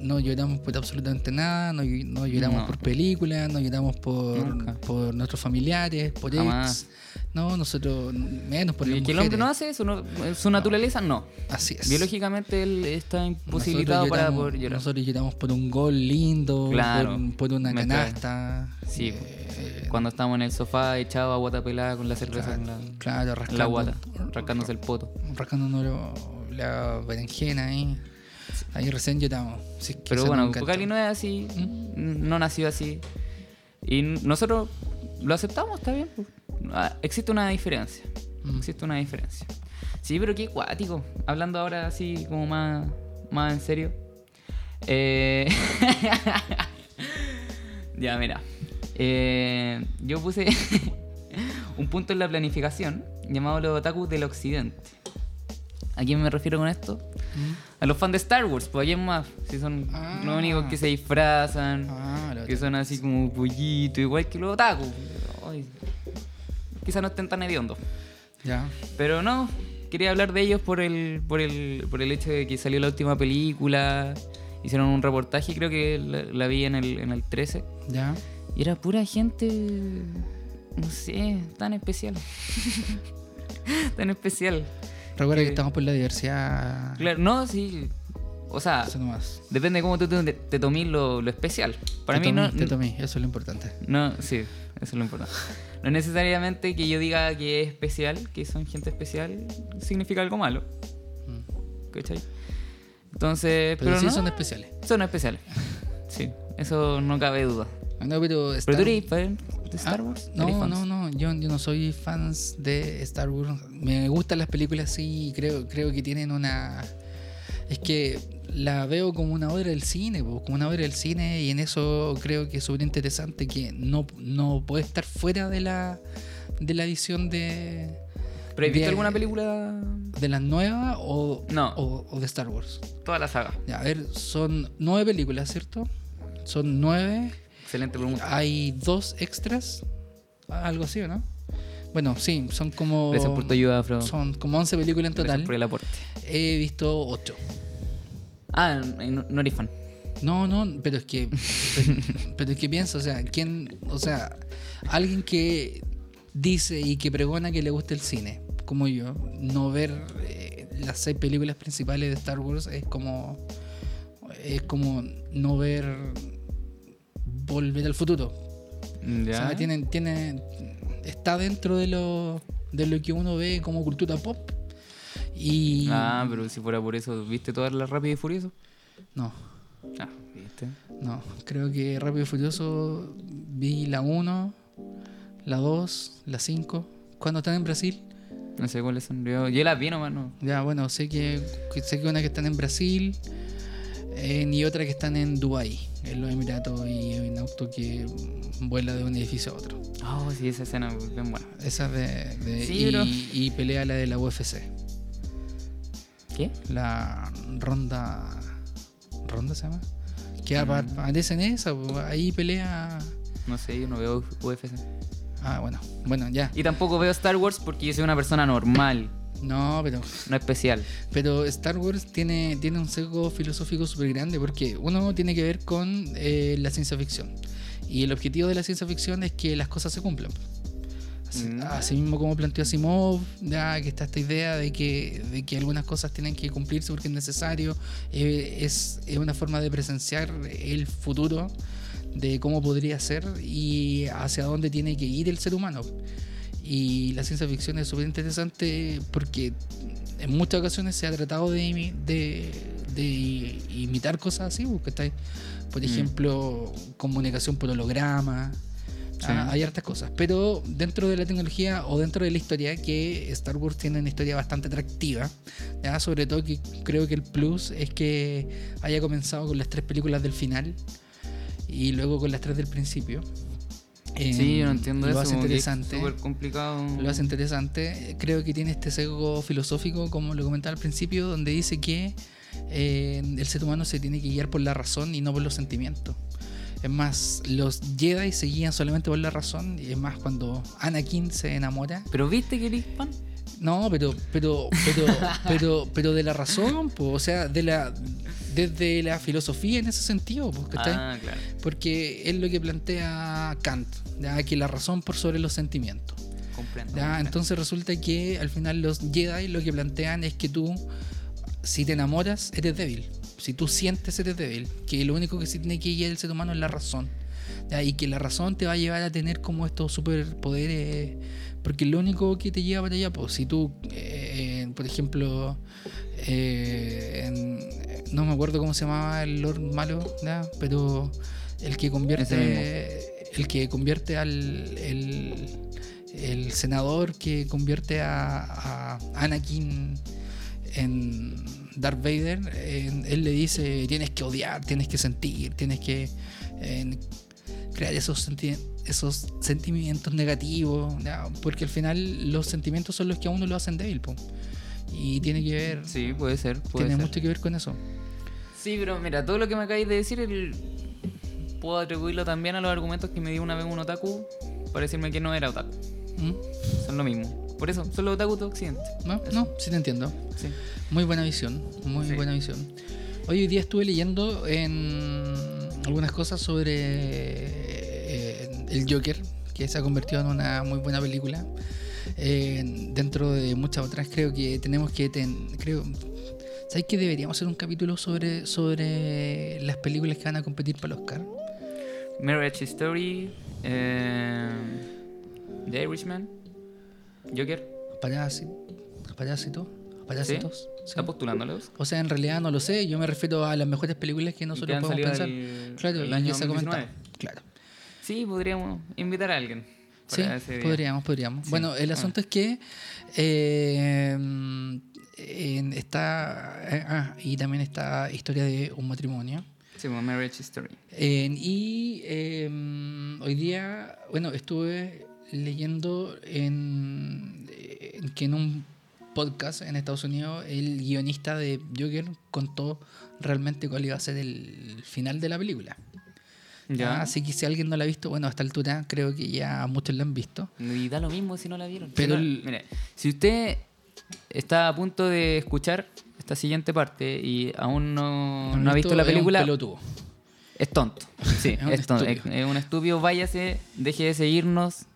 no lloramos por absolutamente nada, no, no lloramos No. por películas, no lloramos por, Nunca. por nuestros familiares, por Jamás. ex. No, nosotros menos por las Y que el hombre no hace eso, no- su naturaleza no. Así es. Biológicamente él está imposibilitado para poder llorar. Nosotros lloramos por un gol lindo, Claro. por, por una canasta. Sí, eh, Cuando estamos en el sofá echado a guata pelada con la cerveza claro, en la, claro, la rascando, guata, rascándose el poto. rascándonos la berenjena ahí. Ahí recién lloramos. Pero bueno. Cocali no es así, ¿Mm? no nació así. Y nosotros lo aceptamos, está bien. Ah, Existe una diferencia. Mm. Existe una diferencia. Sí, pero qué cuático. Hablando ahora así como más, más en serio. Eh, ya, mira. Eh, yo puse un punto en la planificación llamado los otakus del occidente. ¿A quién me refiero con esto? ¿Mm? A los fans de Star Wars, pues quién más. Si son Ah. los únicos que se disfrazan, Ah, que son así como pollitos, igual que los otakus. Ay, Quizá no estén tan hediondos. Ya. Pero no, quería hablar de ellos por el, por el, por el hecho de que salió la última película. Hicieron un reportaje, creo que la, la vi en el, en el 13. Ya. Y era pura gente, no sé, tan especial. tan especial. Recuerda que Eh, estamos por la diversidad. Claro, no, sí. O sea, depende de cómo tú te, te tomís lo, lo especial. Para te mí no, te tomé, eso es lo importante. no, sí, eso es lo importante. No necesariamente que yo diga que es especial, que son gente especial, significa algo malo. Mm. ¿Cachai? Entonces, Pero, pero, sí no, son especiales. son especiales. Sí, eso no cabe duda. Ah, No, pero. ¿Pero Star- tú eres fan de Star Ah, Wars? ¿Eres No, no, no. Yo, yo no soy fans de Star Wars. Me gustan las películas, sí. Creo, creo que tienen una. Es que la veo como una obra del cine, po, como una obra del cine, y en eso creo que es súper interesante que no, no puede estar fuera de la, de la visión de, ¿Pero has visto de- alguna película? de las nuevas o, No. o, o de Star Wars. Toda la saga. Ya, a ver, son nueve películas, ¿cierto? Son nueve. Excelente pregunta. Hay dos extras, algo así, ¿o no? Bueno, sí, son como. Gracias por tu ayuda, Afro. Son como 11 películas en Gracias total. por el aporte. He visto 8. Ah, no, no eres fan. No, no, pero es que. pero, pero es que pienso, o sea, ¿quién. O sea, alguien que dice y que pregona que le gusta el cine, como yo, no ver eh, las seis películas principales de Star Wars es como. Es como no ver. Volver al futuro. O Ya. sea, tienen, tiene, está dentro de lo, de lo que uno ve como cultura pop. Y. Ah, pero si fuera por eso, ¿viste todas las Rápido y Furioso? No, Ah, ¿viste? no. Creo que Rápido y Furioso vi la 1, la 2, la 5. Cuando están en Brasil. No sé cuáles son. Yo, yo las vi nomás, ¿no? Ya, bueno, sé que, sé que una que están en Brasil eh, y otra que están en Dubai, en los Emiratos, y hay un auto que vuela de un edificio a otro. Oh, sí, esa escena es bien buena. Esa de, de- Sí, y, y pelea la de la UFC. ¿Qué? la ronda ronda se llama que apa- aparece en esa ahí pelea. No sé, yo no veo UFC. ah bueno bueno ya. Y tampoco veo Star Wars porque yo soy una persona normal, no pero no especial. pero Star Wars tiene tiene un sesgo filosófico súper grande porque uno tiene que ver con eh, la ciencia ficción. Y el objetivo de la ciencia ficción es que las cosas se cumplan Así, Mm. así mismo como planteó Asimov, ya que está esta idea de que, de que algunas cosas tienen que cumplirse porque es necesario, eh, es, es una forma de presenciar el futuro de cómo podría ser y hacia dónde tiene que ir el ser humano. Y la ciencia ficción es súper interesante porque en muchas ocasiones se ha tratado de, de, de imitar cosas así, por Mm. ejemplo, comunicación por holograma. Sí. Ah, hay hartas cosas, pero dentro de la tecnología o dentro de la historia, que Star Wars tiene una historia bastante atractiva, ¿ya? sobre todo que creo que el plus es que haya comenzado con las tres películas del final y luego con las tres del principio. Sí, yo no Eh, entiendo lo eso. hace interesante. súper complicado. Lo hace interesante. Creo que tiene este sesgo filosófico, como lo comentaba al principio, donde dice que eh, el ser humano se tiene que guiar por la razón y no por los sentimientos. Es más, los Jedi se guían solamente por la razón. Y es más, cuando Anakin se enamora. Pero viste que eres fan. No, pero, pero, pero, pero, pero de la razón, po, o sea, de la, desde la filosofía en ese sentido. Ah, claro. porque es lo que plantea Kant, ¿ya? que la razón por sobre los sentimientos. Comprendo. ¿ya? Entonces resulta que al final los Jedi lo que plantean es que tú, si te enamoras, eres débil. Si tú sientes, eres débil. Que lo único que se tiene que guiar el ser humano es la razón. ¿ya? Y que la razón te va a llevar a tener como estos superpoderes. Porque lo único que te lleva para allá, pues si tú, eh, por ejemplo, eh, en- no me acuerdo cómo se llamaba el Lord malo, ¿ya? pero el que Ese convierte, el que convierte al el, el senador que convierte a, a Anakin en Darth Vader, él le dice tienes que odiar, tienes que sentir, tienes que eh, crear esos, senti- esos sentimientos negativos, ¿ya? porque al final los sentimientos son los que a uno lo hacen débil. po. Y tiene que ver, Sí, puede ser. Puede tiene ser. mucho que ver con eso. Sí, pero mira, todo lo que me acabáis de decir, el- puedo atribuirlo también a los argumentos que me dio una vez un otaku para decirme que no era otaku. ¿Mm? Son lo mismo. Por eso, solo otaku de occidente. No, no, sí te entiendo. Sí. Muy buena visión, muy Sí. buena visión. Hoy, hoy día estuve leyendo en algunas cosas sobre eh, el Joker, que se ha convertido en una muy buena película. Eh, dentro de muchas otras, creo que tenemos que ten- creo, ¿sabes que deberíamos hacer un capítulo sobre sobre las películas que van a competir para el Oscar? Marriage Story, eh, The Irishman, Joker. Parásito, Parásito, Parásitos. sí. ¿Está postulándolos? O sea, en realidad no lo sé, yo me refiero a las mejores películas que nosotros podemos pensar. el- Claro, el año se ha comentado. 2019. Claro. Sí, podríamos invitar a alguien. Sí, podríamos, podríamos. Sí, Bueno, el ah. asunto es que eh, en- está. eh, ah, y también está historia de un matrimonio. Sí, Marriage Story. Eh, y eh, hoy día, bueno, estuve leyendo en, en que en un podcast en Estados Unidos el guionista de Joker contó realmente cuál iba a ser el final de la película. Ya. Ah, así que si alguien no la ha visto, bueno, a esta altura creo que ya muchos la han visto. Y da lo mismo si no la vieron. Pero el- mire, si usted está a punto de escuchar esta siguiente parte y aún no, no ha visto la es un película, es tonto. Sí, Es un es, tonto. Es un estúpido. Váyase, deje de seguirnos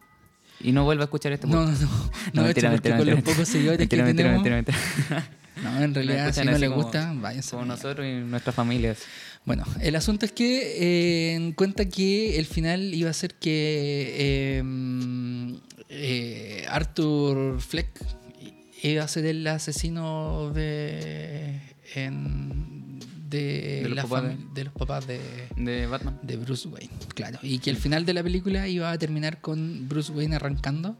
y no vuelva a escuchar este No, no, podcast. no. No, mentira, porque mentira, con los mentira. pocos seguidores Mentira, que mentira, tenemos. mentira, mentira. No, en realidad, si no les como- gusta, váyanse. Como nosotros y nuestras familias. Bueno, el asunto es que eh, cuenta que el final iba a ser que eh, mm, eh, Arthur Fleck iba a ser el asesino de, en- de, De los la papás de los papás de, De Batman. de Bruce Wayne, claro. Y que el final de la película iba a terminar con Bruce Wayne arrancando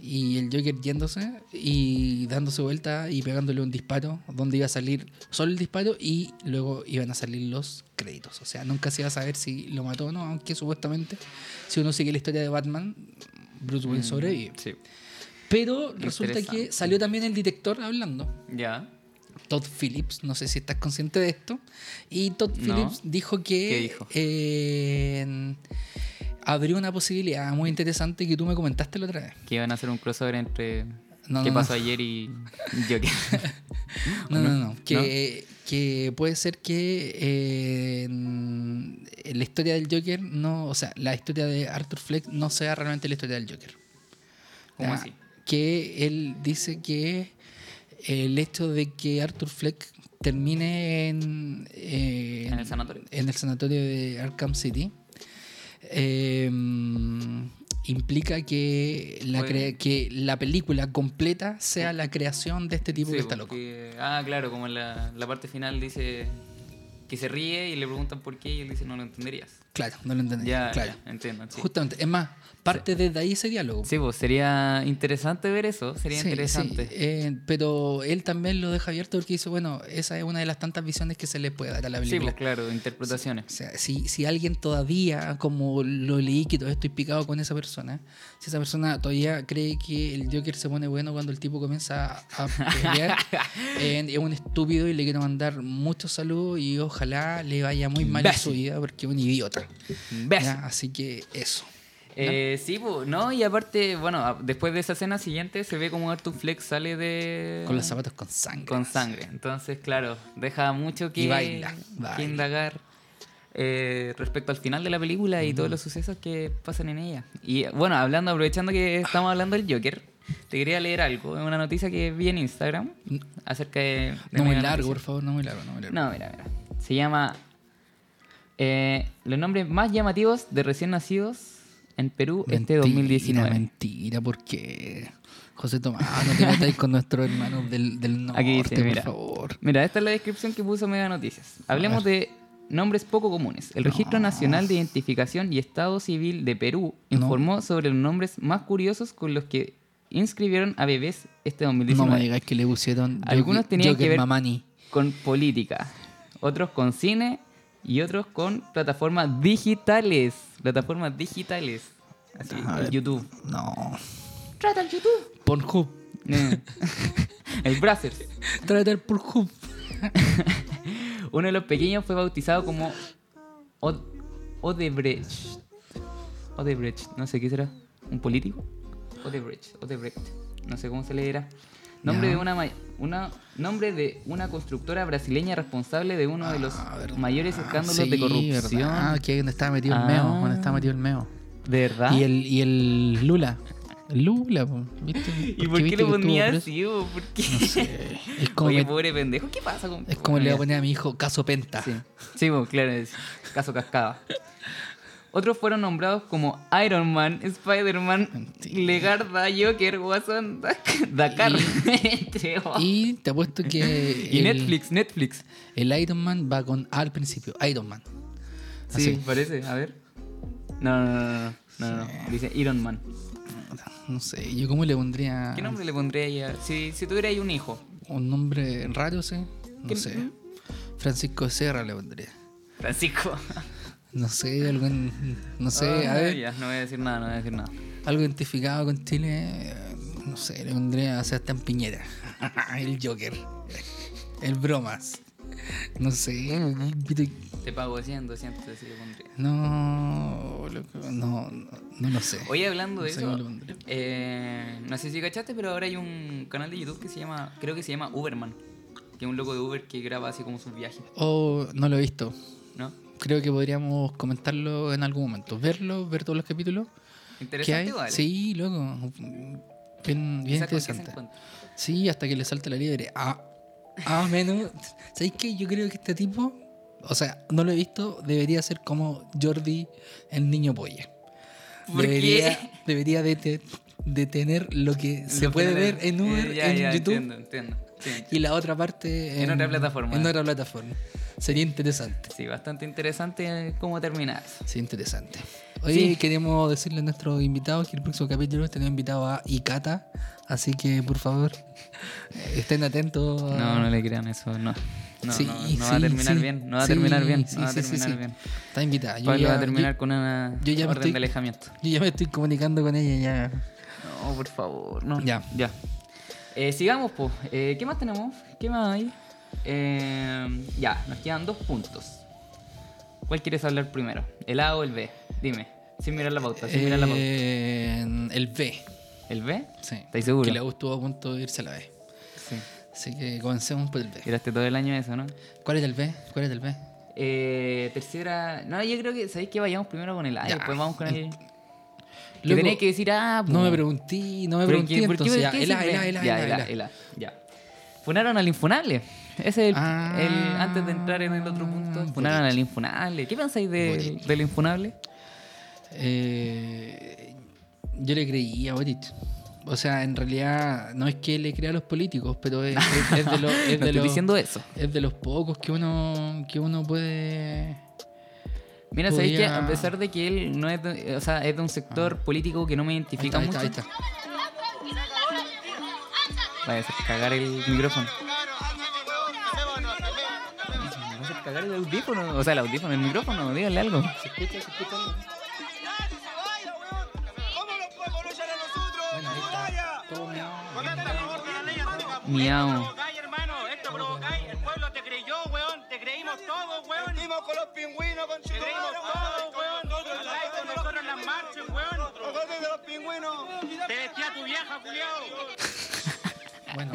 y el Joker yéndose y dándose vuelta y pegándole un disparo donde iba a salir solo el disparo y luego iban a salir los créditos. O sea, nunca se iba a saber si lo mató o no, aunque supuestamente, si uno sigue la historia de Batman, Bruce Wayne Mm, sobrevive. Sí. Pero resulta que salió también el director hablando. Ya. Todd Phillips, no sé si estás consciente de esto. Y Todd No. Phillips dijo que ¿Qué dijo? eh, abrió una posibilidad muy interesante que tú me comentaste la otra vez. Que iban a hacer un crossover entre No, qué no, pasó ayer y Joker. No, no, no? no. Que, que puede ser que eh, la historia del Joker no, o sea, la historia de Arthur Fleck no sea realmente la historia del Joker. ¿Cómo Ya, así? Que él dice que el hecho de que Arthur Fleck termine en, eh, En el sanatorio. en el sanatorio de Arkham City eh, implica que la, que película completa sea la creación de este tipo Sí, que está loco. porque- Ah, claro, como en la, la parte final dice que se ríe y le preguntan por qué y él dice no lo entenderías. Claro, no lo entendí. Ya, claro. ya, entiendo. Sí. Justamente, es más, parte desde ahí ese diálogo. Sí, pues sería interesante ver eso, sería Sí, interesante. sí, eh, pero él también lo deja abierto porque dice, bueno, esa es una de las tantas visiones que se le puede dar a la Sí, película. pues claro, interpretaciones. O sea, si, si alguien todavía, como lo leí, que todavía estoy picado con esa persona, si esa persona todavía cree que el Joker se pone bueno cuando el tipo comienza a, pelear, eh, es un estúpido y le quiero mandar muchos saludos y ojalá le vaya muy mal en su vida porque es un idiota. Ya, Así que eso. Eh, sí, no, y aparte, bueno, después de esa escena siguiente se ve como Arthur Flex sale de... Con los zapatos con sangre. Con sangre. Entonces, claro, deja mucho que, Y baila, que indagar eh, respecto al final de la película y todos los sucesos que pasan en ella. Y bueno, hablando, aprovechando que estamos hablando del Joker, te quería leer algo, es una noticia que vi en Instagram acerca de... de No muy largo, noticia. por favor, no muy largo. No, muy largo. No, mira, mira. Se llama eh, Los nombres más llamativos de recién nacidos en Perú este Mentira, 2019. Mentira, porque José Tomás, no te metáis con nuestros hermanos del, del norte, Aquí dice, por mira. favor. Mira, esta es la descripción que puso Mega Noticias. Hablemos de nombres poco comunes. El Registro Nacional de Identificación y Estado Civil de Perú No. informó sobre los nombres más curiosos con los que inscribieron a bebés este No 2019. me digáis que le pusieron Algunos Joker- tenían que ver- Mamani. Con política, otros con cine y otros con plataformas digitales. Plataformas digitales. Así, el ver. YouTube. No. Trata el YouTube. Pornhub. Eh. el Brazzers. Trata el Pornhub. Uno de los pequeños fue bautizado como Od- Odebrecht. Odebrecht, no sé qué será. ¿Un político? Odebrecht, Odebrecht. no sé cómo se leerá. Nombre Ya. de una, una nombre de una constructora brasileña responsable de uno de los Ah, verdad. mayores escándalos de Sí, corrupción. verdad, que donde estaba metido el Ah. meo, donde estaba metido el meo. ¿De verdad? Y el, y el Lula. El Lula, ¿viste? ¿Y por qué le ponía así? ¿Por qué? No sé. Es como, Oye, me- pobre pendejo, ¿qué pasa con es como le voy a poner a mi hijo Caso Penta. Sí, sí claro, es caso cascada. Otros fueron nombrados como Iron Man, Spider-Man. Legarda, Joker, Watson, Dakar, entre otros. Y te apuesto que. Y el- Netflix, Netflix. El Iron Man va con A al principio. Iron Man. Sí, Así. parece, a ver. No, no, no, no, no, no, no. Dice Iron Man. No sé, yo cómo le pondría ¿Qué nombre le pondría ella? Si, si tuviera ahí un hijo. un nombre raro, sí. No ¿Qué- sé. Francisco Serra le pondría. Francisco. No sé, algún. No sé, Ah, a ver. ya, no voy a decir nada, no voy a decir nada. Algo identificado con Chile. No sé, le pondría a Sebastián Piñera. el Joker. El Bromas. No sé. Te pago 100, 200, así le pondría. No, loco, no, no, no lo sé. Oye, hablando de No eso, eh, no sé si cachaste, pero ahora hay un canal de YouTube que se llama, creo que se llama Uberman, que es un loco de Uber que graba así como sus viajes, Oh, no lo he visto. ¿no? Creo que podríamos comentarlo en algún momento. Verlo, ver todos los capítulos. ¿Qué Interesante hay? igual. Sí, loco. Bien, bien interesante. Sí, hasta que le salte la liebre. Ah, ah menos. ¿Sabéis qué? Yo creo que este tipo, o sea, no lo he visto, debería ser como Jordi, el niño polla. ¿Por debería, qué? debería de, te- de tener lo que se puede ver en Uber, eh, ya, en ya, YouTube, Entiendo, entiendo. Sí. y la otra parte En otra plataforma. En otra plataforma. Sería interesante. Sí, bastante interesante cómo terminar. Sí, interesante. Hoy Sí. queremos decirle a nuestros invitados que el próximo capítulo tenemos invitado a Ikata, así que por favor eh, estén atentos. a- No, no le crean eso, no. No, Sí, no, no va a terminar bien, no va a terminar bien, no va a terminar bien. Está invitada. Yo Pablo ya, va a terminar yo- con una yo ya me orden estoy- de alejamiento. yo ya me estoy comunicando con ella ya. No, por favor, no. Ya. Ya. Eh, sigamos, pues. ¿Qué más tenemos? ¿Qué más hay? Eh, ya, nos quedan dos puntos. ¿Cuál quieres hablar primero? ¿El A o el B? Dime, sin mirar la pauta, sin mirar la pauta. Eh, el B. ¿El B? Sí. ¿Estáis seguro? Que le estuvo a punto de irse a la B. Sí. Así que comencemos por el B. Tiraste todo el año eso, ¿no? ¿Cuál es el B? ¿Cuál es el B? Eh, tercera. No, yo creo que. ¿Sabéis que vayamos primero con el A y Ya. después vamos con el. Que Loco, tenéis que decir A. No po. me pregunté, no me pregunté ¿qué- por qué- entonces. Ya, qué el A, el A, el A, Ya, el A, A, el A. el A, ya. Funaron al Infunable. Ese es el, Ah, el- antes de entrar en el otro punto. Funaron al Infunable. ¿Qué pensáis de- del Infunable? Eh, yo le creía a Boric. O sea, en realidad no es que le crea a los políticos, pero es, es- es de, los- es no de estoy los- diciendo eso. es de los pocos que uno que uno puede Mira, ¿sabéis que a pesar de que él no es de, o sea, es de un sector político que no me ahí identifica está, ahí mucho? está, Vaya a cagar el micrófono. Cagar el audífono. O sea, el audífono, el micrófono, díganle algo. ¿Se escucha? ¿Se escucha? Miau. Provocáis, hermano, esto provocáis. El pueblo te creyó, weón. Te creímos todos, weón. Dimos con los pingüinos, con Te creímos todos, weón. Andáis con nosotros en las marchas, weón. Ojos de los pingüinos. Te vestía tu vieja, culiao. Bueno,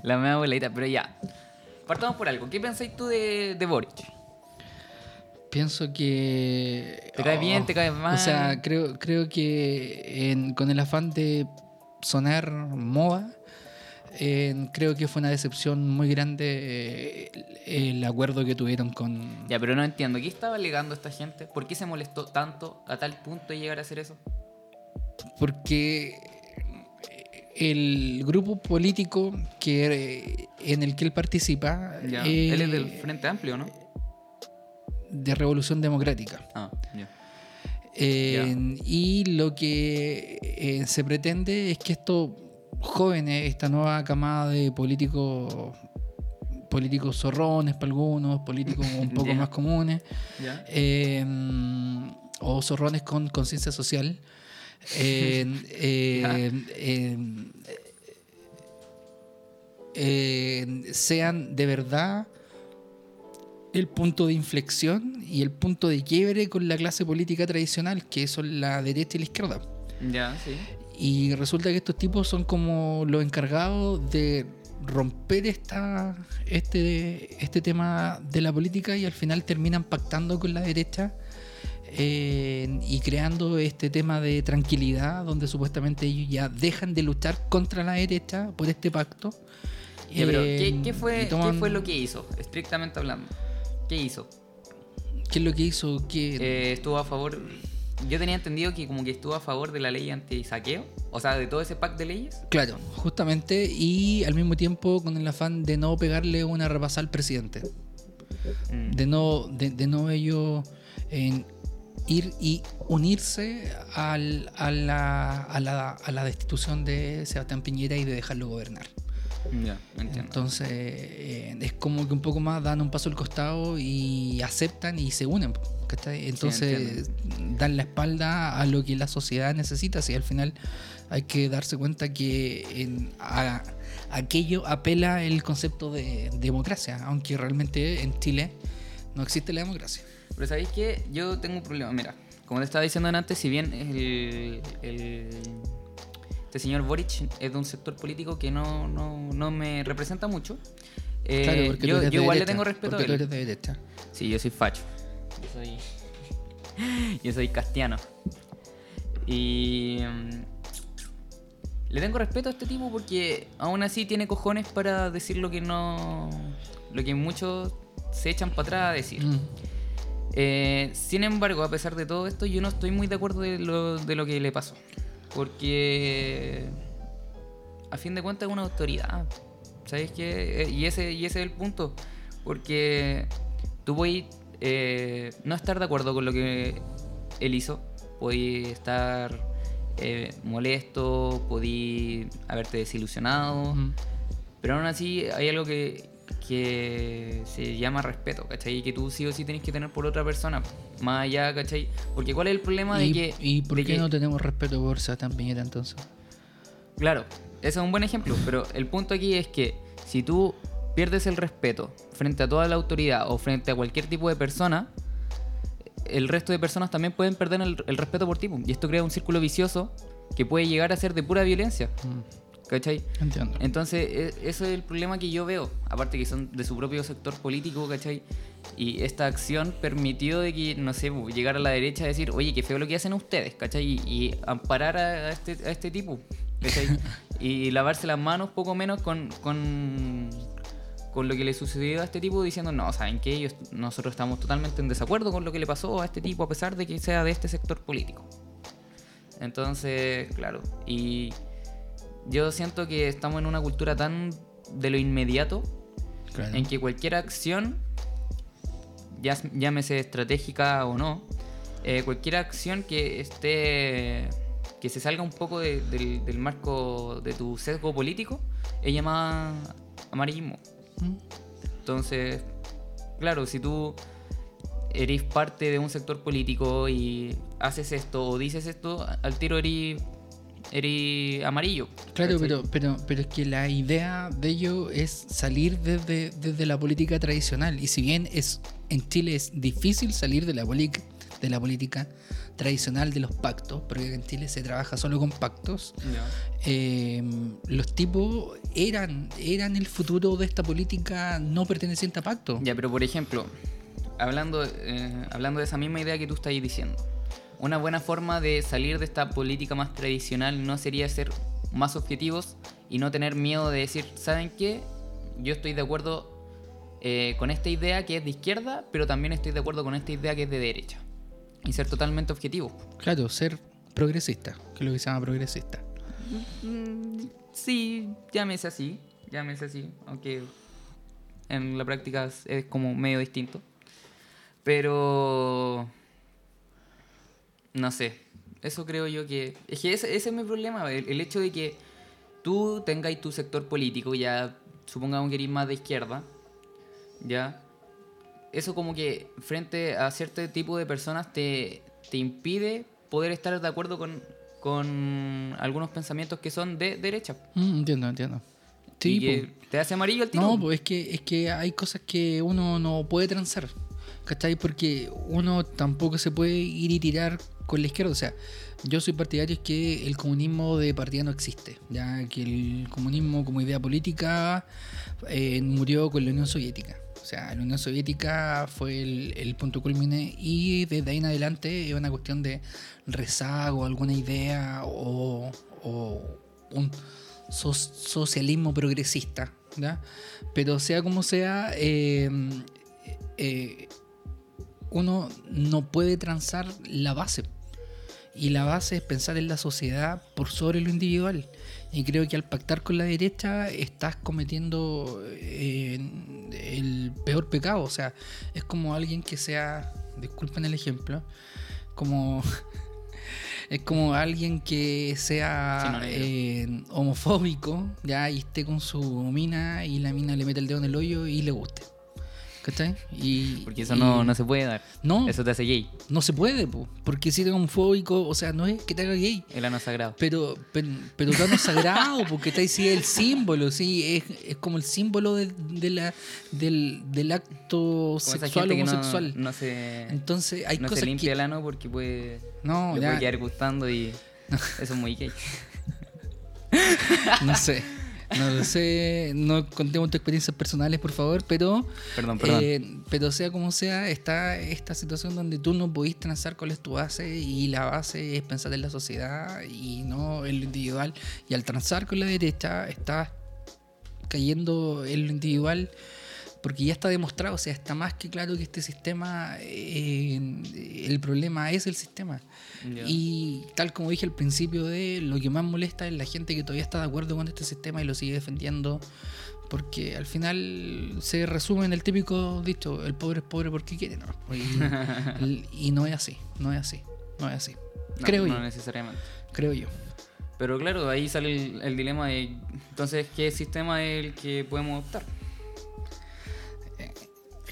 La mea abuelita, pero ya. Partamos por algo. ¿Qué pensáis tú de, de Boric? pienso que ¿Te cae bien, te cae mal? O sea, creo creo que en- con el afán de sonar moda creo que fue una decepción muy grande eh, el, acuerdo que tuvieron con Ya, pero no entiendo. ¿Qué estaba alegando esta gente? ¿Por qué se molestó tanto a tal punto de llegar a hacer eso? porque el grupo político que en el que él participa Ya. eh, Él es del Frente Amplio, ¿no? de Revolución Democrática Ah, ya. Eh, y lo que eh, se pretende es que estos jóvenes, esta nueva camada de políticos políticos zorrones para algunos, políticos un poco más comunes, eh, o zorrones con conciencia social, eh, eh, eh, eh, sean de verdad el punto de inflexión y el punto de quiebre con la clase política tradicional, que son la derecha y la izquierda. Ya, sí. Y resulta que estos tipos son como los encargados de romper esta, este, este tema de la política y al final terminan pactando con la derecha eh, y creando este tema de tranquilidad donde supuestamente ellos ya dejan de luchar contra la derecha por este pacto. Pero Eh, ¿qué, qué fue, toman- ¿qué fue lo que hizo? Estrictamente hablando. ¿Qué hizo? ¿Qué es lo que hizo? que Eh, estuvo a favor. Yo tenía entendido que como que estuvo a favor de la ley anti-saqueo. O sea, de todo ese pack de leyes. Claro, justamente, y al mismo tiempo con el afán de no pegarle una repasada al presidente. Mm. De no, de, de no ellos en ir y unirse al- a, la, a, la, a la destitución de Sebastián Piñera y de dejarlo gobernar. Ya, entiendo. Entonces, eh, es como que un poco más dan un paso al costado y aceptan y se unen. ¿cachai? Entonces, dan la espalda a lo que la sociedad necesita. Si al final hay que darse cuenta que en, a, aquello apela el concepto de democracia, aunque realmente en Chile no existe la democracia. Pero ¿sabéis qué? Yo tengo un problema. Mira, como te estaba diciendo antes, si bien el, el- este señor Boric es de un sector político que no, no, no me representa mucho, eh, Claro, porque tú yo, eres yo de igual le tengo respeto a tú él. eres de derecha. Sí, yo soy facho. Yo soy. Yo soy castiano. Y. mm, le tengo respeto a este tipo porque aún así tiene cojones para decir lo que no. Lo que muchos se echan para atrás a decir. Mm. Eh, sin embargo, a pesar de todo esto, yo no estoy muy de acuerdo de lo, de lo que le pasó. Porque. A fin de cuentas es una autoridad. ¿Sabes qué? Y ese, y ese es el punto. Porque tú puedes eh, no estar de acuerdo con lo que él hizo. Podías estar eh, molesto, podías haberte desilusionado. Mm. Pero aún así hay algo que, que se llama respeto, ¿cachai? Y que tú sí o sí tienes que tener por otra persona. Más allá, ¿cachai? Porque ¿cuál es el problema de ¿Y, que... ¿y por de qué que- no tenemos respeto por Sebastián Piñera entonces? Claro, ese es un buen ejemplo, pero el punto aquí es que si tú pierdes el respeto frente a toda la autoridad o frente a cualquier tipo de persona, el resto de personas también pueden perder el, el respeto por ti. Y esto crea un círculo vicioso que puede llegar a ser de pura violencia. Mm. ¿Cachai? Entiendo. Entonces, e- eso es el problema que yo veo. Aparte que son de su propio sector político, ¿cachai? Y esta acción permitió de que, no sé, llegar a la derecha a decir, oye, qué feo lo que hacen ustedes, ¿cachai? Y, y amparar a, a este, a este tipo, ¿cachai? y lavarse las manos poco menos con, con, con lo que le sucedió a este tipo diciendo, no, ¿saben qué? Ellos, nosotros estamos totalmente en desacuerdo con lo que le pasó a este tipo a pesar de que sea de este sector político. Entonces, claro, y yo siento que estamos en una cultura tan de lo inmediato Claro. en que cualquier acción, ya, llámese estratégica o no, eh, cualquier acción que esté que se salga un poco de- del, del marco de tu sesgo político es llamada amarillismo. Mm. Entonces, claro, si tú eres parte de un sector político y haces esto o dices esto, al tiro eres, eres amarillo. Claro, pero, pero, pero es que la idea de ello es salir desde, desde la política tradicional. Y si bien es en Chile es difícil salir de la, de la política tradicional de los pactos, porque en Chile se trabaja solo con pactos, eh, los tipos eran, eran el futuro de esta política no perteneciente a pacto. Ya, pero por ejemplo, hablando, eh, hablando de esa misma idea que tú estás diciendo, una buena forma de salir de esta política más tradicional no sería ser más objetivos y no tener miedo de decir, ¿saben qué? Yo estoy de acuerdo eh, con esta idea que es de izquierda, pero también estoy de acuerdo con esta idea que es de derecha. Y ser totalmente objetivo. Claro, ser progresista, que es lo que se llama progresista. Mm, Sí, llámese así, llámese así, aunque en la práctica es- es como medio distinto. Pero no sé, eso creo yo que es que ese, ese es mi problema, el, el hecho de que tú tengáis tu sector político, ya supongamos que eres más de izquierda, ya eso como que frente a cierto tipo de personas te, te impide poder estar de acuerdo con, con algunos pensamientos que son de derecha. Mm, entiendo, entiendo. Sí, y que po. te hace amarillo el tiro. No, pues es que, es que hay cosas que uno no puede transar. ¿Cachai? Porque uno tampoco se puede ir y tirar con la izquierda. O sea, yo soy partidario que el comunismo de partida no existe. Ya que el comunismo como idea política eh, murió con la Unión Soviética. O sea, la Unión Soviética fue el, punto culmine y desde ahí en adelante es una cuestión de rezago, alguna idea o, un so- socialismo progresista. ¿ya? Pero sea como sea, eh, eh, uno no puede transar la base. Y la base es pensar en la sociedad por sobre lo individual. Y creo que al pactar con la derecha estás cometiendo eh, el peor pecado. O sea, es como alguien que sea, disculpen el ejemplo, como es como alguien que sea eh, homofóbico, ya, y esté con su mina y la mina le mete el dedo en el hoyo y le guste. ¿Cachai? Y, Porque eso y- no, no se puede dar. No, Eso te hace gay. no se puede, po, porque si eres homofóbico, o sea, no es que te haga gay, El ano sagrado. pero, pero, pero no es sagrado, porque está ahí sí el símbolo, sí, es, es como el símbolo de, de la, del, del acto Como sexual que no- homosexual. No, se, Entonces hay no se limpia que... el ano porque puede, No, le ya, puede quedar gustando y eso es muy gay. no sé. No lo sé, no contemos tus experiencias personales, por favor, pero Perdón, perdón. Eh, pero sea como sea, está esta situación donde tú no podís transar cuál es tu base y la base es pensar en la sociedad y no en lo individual. Y al transar con la derecha, estás cayendo en lo individual porque ya está demostrado, o sea, está más que claro que este sistema, eh, el problema es el sistema. Y tal como dije al principio de lo que más molesta es la gente que todavía está de acuerdo con este sistema y lo sigue defendiendo. Porque al final se resume en el típico dicho, el pobre es pobre porque quiere, ¿no? Y, y no es así, no es así, no es así. No, creo no yo, necesariamente. creo yo. Pero claro, ahí sale el, el dilema de entonces qué sistema es el que podemos optar.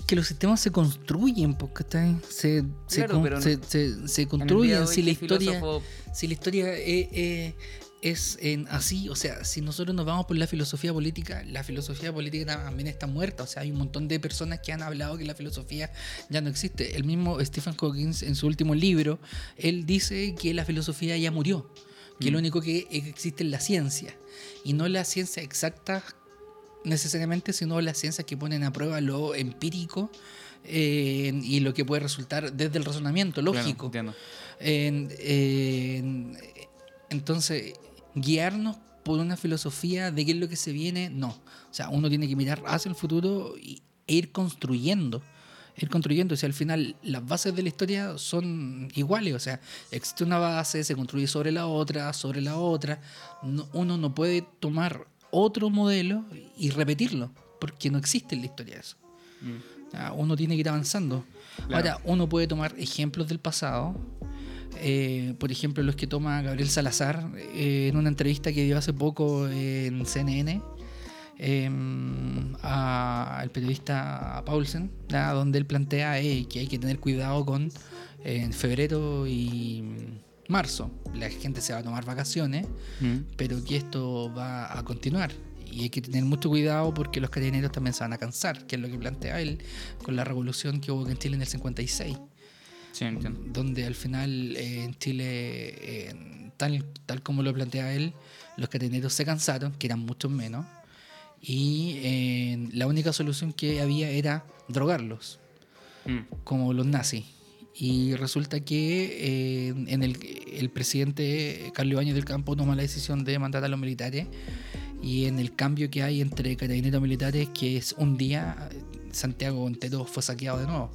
Que los sistemas se construyen, porque se, se, Claro, con- pero se, se- construyen. Si la ¿qué historia, filósofo- si la historia eh, eh, es en así, o sea, si nosotros nos vamos por la filosofía política, la filosofía política también está muerta. O sea, hay un montón de personas que han hablado que la filosofía ya no existe. El mismo Stephen Hawking, en su último libro, él dice que la filosofía ya murió, que lo único que existe es la ciencia, y no la ciencia exacta necesariamente, sino las ciencias que ponen a prueba lo empírico eh, y lo que puede resultar desde el razonamiento lógico. entonces, guiarnos por una filosofía de qué es lo que se viene, no. O sea, uno tiene que mirar hacia el futuro y, e ir construyendo. Ir construyendo. O sea, al final las bases de la historia son iguales. O sea, existe una base, se construye sobre la otra, sobre la otra. No- uno no puede tomar otro modelo y repetirlo, porque no existe en la historia eso. Mm. Sea, uno tiene que ir avanzando. Claro. Ahora, uno puede tomar ejemplos del pasado. eh, por ejemplo, los que toma Gabriel Salazar eh, en una entrevista que dio hace poco en CNN eh, a- al periodista Paulsen, donde él plantea eh, que hay que tener cuidado con en febrero y marzo. La gente se va a tomar vacaciones, Mm. pero que esto va a continuar. Y hay que tener mucho cuidado porque los carabineros también se van a cansar, que es lo que plantea él con la revolución que hubo en Chile en el 56, Sí, entiendo. donde al final eh, en Chile, eh, tal, tal como lo plantea él, los carabineros se cansaron, que eran muchos menos, y eh, la única solución que había era drogarlos Mm. como los nazis. Y resulta que eh, en el, el presidente Carlos Ibañez del Campo toma la decisión de mandar a los militares y en el cambio que hay entre carabineros militares, que es un día, Santiago entero fue saqueado de nuevo.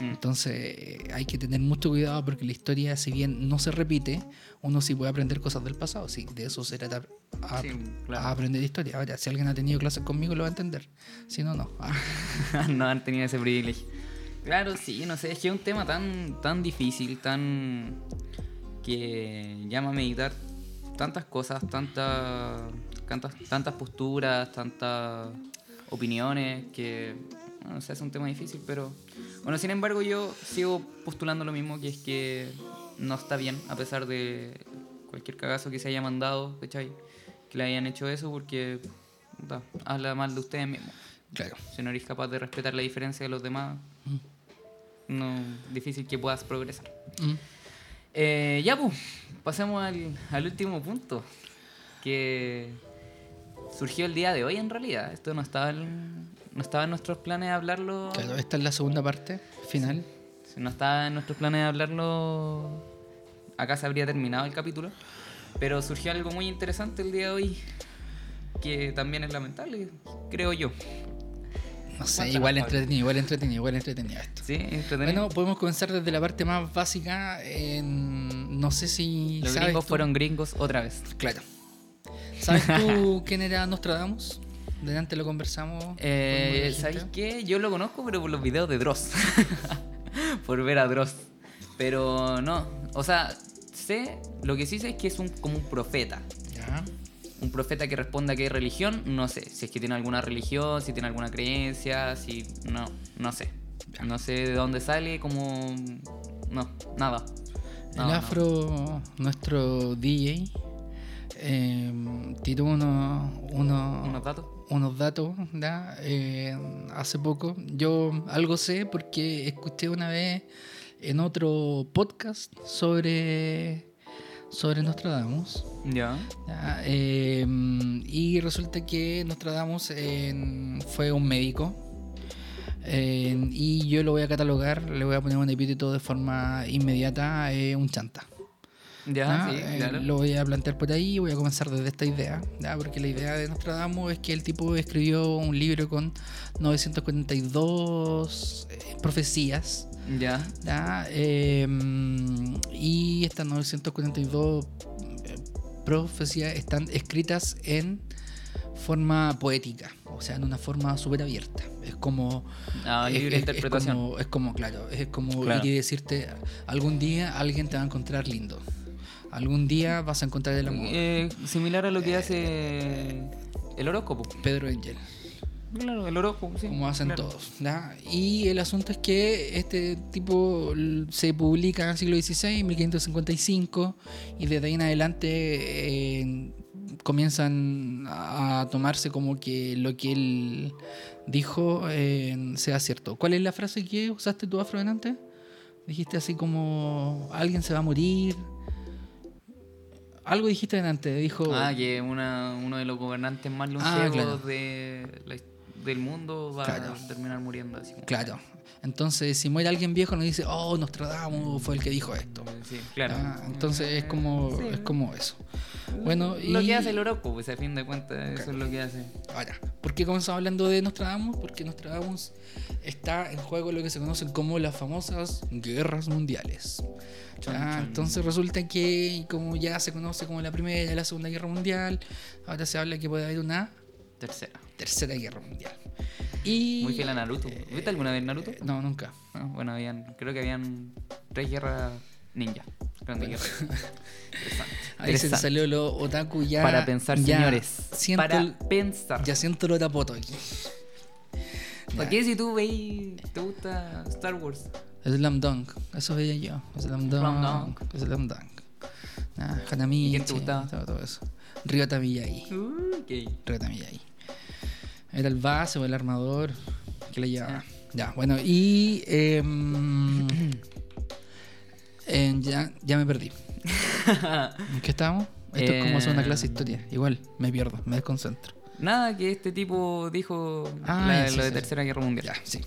Mm. Entonces hay que tener mucho cuidado porque la historia, si bien no se repite, uno sí puede aprender cosas del pasado. Sí, de eso se trata a, Sí, claro. a aprender historia. Ahora, si alguien ha tenido clases conmigo, lo va a entender. Si no, no. No han tenido ese privilegio. Claro, sí, no sé, es que es un tema tan, tan difícil, tan. que llama a meditar tantas cosas, tantas, tantas, tantas posturas, tantas opiniones, que. bueno, No sé, es un tema difícil, pero. Bueno, sin embargo, yo sigo postulando lo mismo, que es que no está bien, a pesar de cualquier cagazo que se haya mandado, ¿cachai? Que le hayan hecho eso, porque. habla mal de ustedes mismos. Claro. Si no eres capaz de respetar la diferencia de los demás, no difícil que puedas progresar. Mm. Eh, ya, pues, pasemos al, al último punto. Que surgió el día de hoy en realidad. Esto no estaba en, no estaba en nuestros planes de hablarlo. Claro, esta es la segunda parte, final. No estaba en nuestros planes de hablarlo. Acá se habría terminado el capítulo. Pero surgió algo muy interesante el día de hoy. Que también es lamentable, creo yo. No sé, igual entretenido, igual entretenido, igual entretenido esto. Sí, entretenido. Bueno, podemos comenzar desde la parte más básica. en- no sé si Los sabes gringos tú- fueron gringos otra vez. Claro. ¿Sabes tú quién era Nostradamus? Delante lo conversamos. Eh. ¿Sabéis qué? Yo lo conozco, pero por los videos de Dross. por ver a Dross. Pero no. O sea, sé. Lo que sí sé es que es un, como un profeta. Ya. Un profeta que responde a qué religión, no sé. Si es que tiene alguna religión, si tiene alguna creencia, si. No, no sé. No sé de dónde sale, como. No, nada. El no. afro, nuestro DJ, eh, tiró uno, uno- ¿Unos datos? unos datos ¿ya? Eh, hace poco. Yo algo sé porque escuché una vez en otro podcast sobre, sobre Nostradamus. Ya. ¿ya? Eh, y resulta que Nostradamus eh, fue un médico. eh, y yo lo voy a catalogar, le voy a poner un epíteto de forma inmediata, eh, un chanta. Ya, sí, Eh, claro. Lo voy a plantear por ahí, voy a comenzar desde esta idea, ¿ya? porque la idea de Nostradamus es que el tipo escribió un libro con 942 eh, profecías, Ya. ¿ya? Eh, y estas 942 eh, profecías están escritas en forma poética, o sea, en una forma súper abierta. Es como... Ah, es- libre es- interpretación. Es como, es como, claro, es como Claro. ir y decirte, algún día alguien te va a encontrar lindo. Algún día vas a encontrar el amor. Eh, similar a lo que hace el horóscopo. Pedro Angel, Claro, el horóscopo, sí. como hacen claro. todos. ¿ya? Y el asunto es que este tipo se publica en el siglo XVI, 1555, y desde ahí en adelante eh, comienzan a tomarse como que lo que él dijo eh, sea cierto. ¿Cuál es la frase que usaste tú afro delante? Dijiste así como alguien se va a morir. Algo dijiste delante, dijo... Ah, que una, uno de los gobernantes más Ah, longevos claro. de la his- del mundo va Claro. a terminar muriendo así. como- Claro. Entonces, si muere alguien viejo, nos dice, oh, Nostradamus fue el que dijo esto. Sí, claro. Ah, entonces es como, Sí. es como eso. Bueno, y Lo que hace el horóscopo, pues a fin de cuentas, eso es lo que hace. ahora, ¿por qué comenzamos hablando de Nostradamus? Porque Nostradamus está en juego lo que se conocen como las famosas guerras mundiales. Chon, Ah, chon. entonces resulta que como ya se conoce como la primera y la segunda guerra mundial, ahora se habla que puede haber una Tercera. Tercera guerra mundial. Y Muy fiel a Naruto. ¿Viste alguna vez Naruto? eh, no, nunca. Ah, bueno, habían, creo que habían tres guerras ninja. Grandes guerras. Interesante. Ahí se te Interesante. salió lo otaku ya. Para pensar, ya señores. Siento para el- pensar. Ya siento el otapoto aquí. ¿Para qué si tú veis, te gusta Star Wars? Slam Dunk, eso veía yo. Slam Dunk. Slam Dunk. Ah, Hanamichi. ¿Y quién te gustaba? Todo, eso. Ryota Miyagi. Uh, ok. Ryota Miyagi. Era el base o el armador que le llevaba. Ya, bueno, y. em, ya, ya me perdí. ¿En qué estábamos? Esto es como hacer una clase de historia. Igual, me pierdo, me desconcentro. Nada, que este tipo dijo Ah, la- sí, lo de sí. Tercera Guerra Mundial. Ya, sí.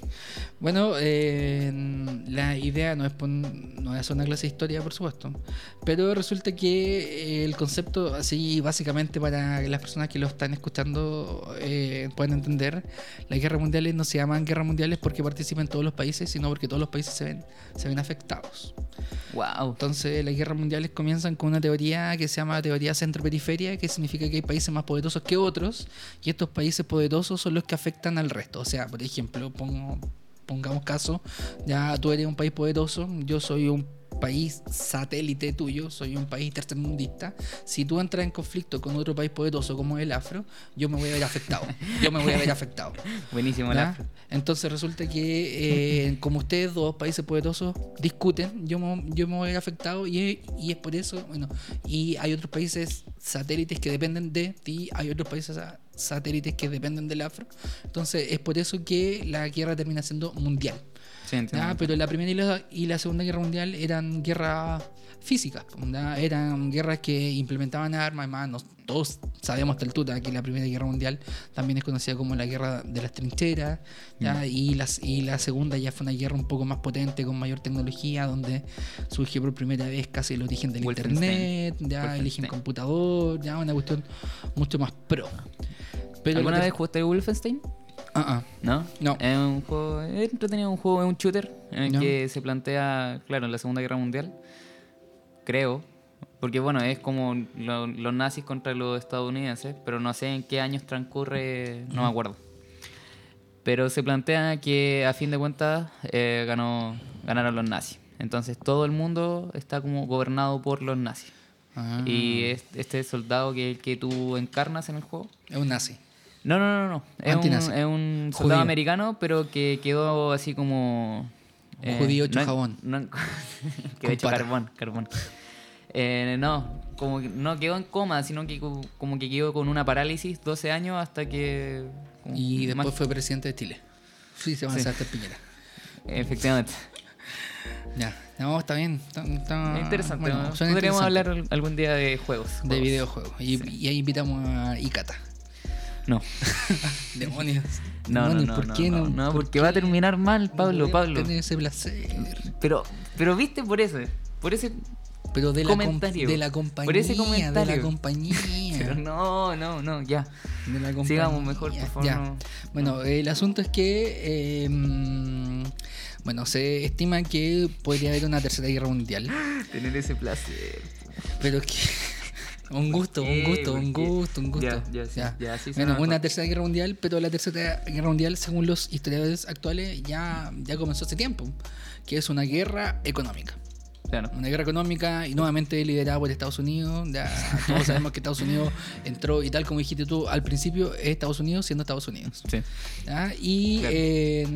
Bueno, eh, la idea no es, pon- no es una clase de historia, por supuesto. Pero resulta que eh, el concepto, así básicamente para las personas que lo están escuchando eh, puedan entender, las guerras mundiales no se llaman guerras mundiales porque participan todos los países, sino porque todos los países se ven, se ven afectados. Wow. Entonces, las guerras mundiales comienzan con una teoría que se llama teoría centro-periferia, que significa que hay países más poderosos que otros, y estos países poderosos son los que afectan al resto. O sea, por ejemplo, pongamos caso, ya tú eres un país poderoso, yo soy un país satélite tuyo, soy un país tercermundista. Si tú entras en conflicto con otro país poderoso como el Afro, yo me voy a ver afectado. Yo me voy a ver afectado. Buenísimo la Entonces resulta que eh, como ustedes dos países poderosos discuten, yo me, yo me voy a ver afectado y, y es por eso, bueno, y hay otros países satélites que dependen de ti, hay otros países sa- satélites que dependen del afro. Entonces es por eso que la guerra termina siendo mundial. Sí. Pero la primera y la, y la segunda guerra mundial eran guerras físicas. Eran guerras que implementaban armas, más no- todos sabemos hasta el tuta que la Primera Guerra Mundial también es conocida como la Guerra de las Trincheras, ¿ya? Y, las, y la Segunda ya fue una guerra un poco más potente, con mayor tecnología, donde surge por primera vez casi el origen del. Internet, ya el origen computador, ya una cuestión mucho más pro. Pero ¿Alguna vez jugaste Wolfenstein? Ah, ah. ¿No? No. Es un juego es entretenido, un juego, es un shooter en el que se plantea, claro, la Segunda Guerra Mundial. Creo. Porque bueno, es como lo- los nazis contra los estadounidenses, pero no sé en qué años transcurre, no me acuerdo. Pero se plantea que a fin de cuentas eh, ganó, ganaron los nazis. Entonces todo el mundo está como gobernado por los nazis. Ah. Y es- este soldado que, que tú encarnas en el juego Es un nazi. No, no, no, no. Es un, es un Judío. soldado americano, pero que quedó así como. Un judío hecho no en- jabón. no en- hecho pata. carbón, carbón. Eh, no, como que no quedó en coma, sino que co- como que quedó con una parálisis 12 años hasta que. como Y después más- fue presidente de Chile. Sí, se va a Sí. hacer Piñera. Efectivamente. Ya, no, está bien. Está, está- Es interesante. Bueno, ¿no? suena Podríamos interesante. hablar al- algún día de juegos. de juegos. videojuegos. Y, y ahí invitamos a Ikata. No. Demonios. No, no, Demonios, no, ¿por no, qué no, no? no, ¿Por porque va a terminar mal, Pablo, Pablo. Tener ese placer. Pero, pero viste por eso, por ese Pero de la, Comentario. de la compañía. Por ese De la comentario. compañía. Pero no, no, no, ya. de la compañía. Sigamos mejor, por favor. Ya. no. Bueno, el asunto es que. eh, mm, bueno, se estima que podría haber una tercera guerra mundial. Tener ese placer. Pero es que. Un gusto, un qué? gusto, un gusto, un gusto. Ya, ya, ya, sí bueno, una tercera guerra mundial, pero la tercera guerra mundial, según los historiadores actuales, ya, ya comenzó hace tiempo. Que es una guerra económica. Claro. Una guerra económica y nuevamente liderada por Estados Unidos. Ya todos sabemos que Estados Unidos entró, y tal como dijiste tú al principio, es Estados Unidos siendo Estados Unidos. Sí. ¿ya? Y Claro. eh,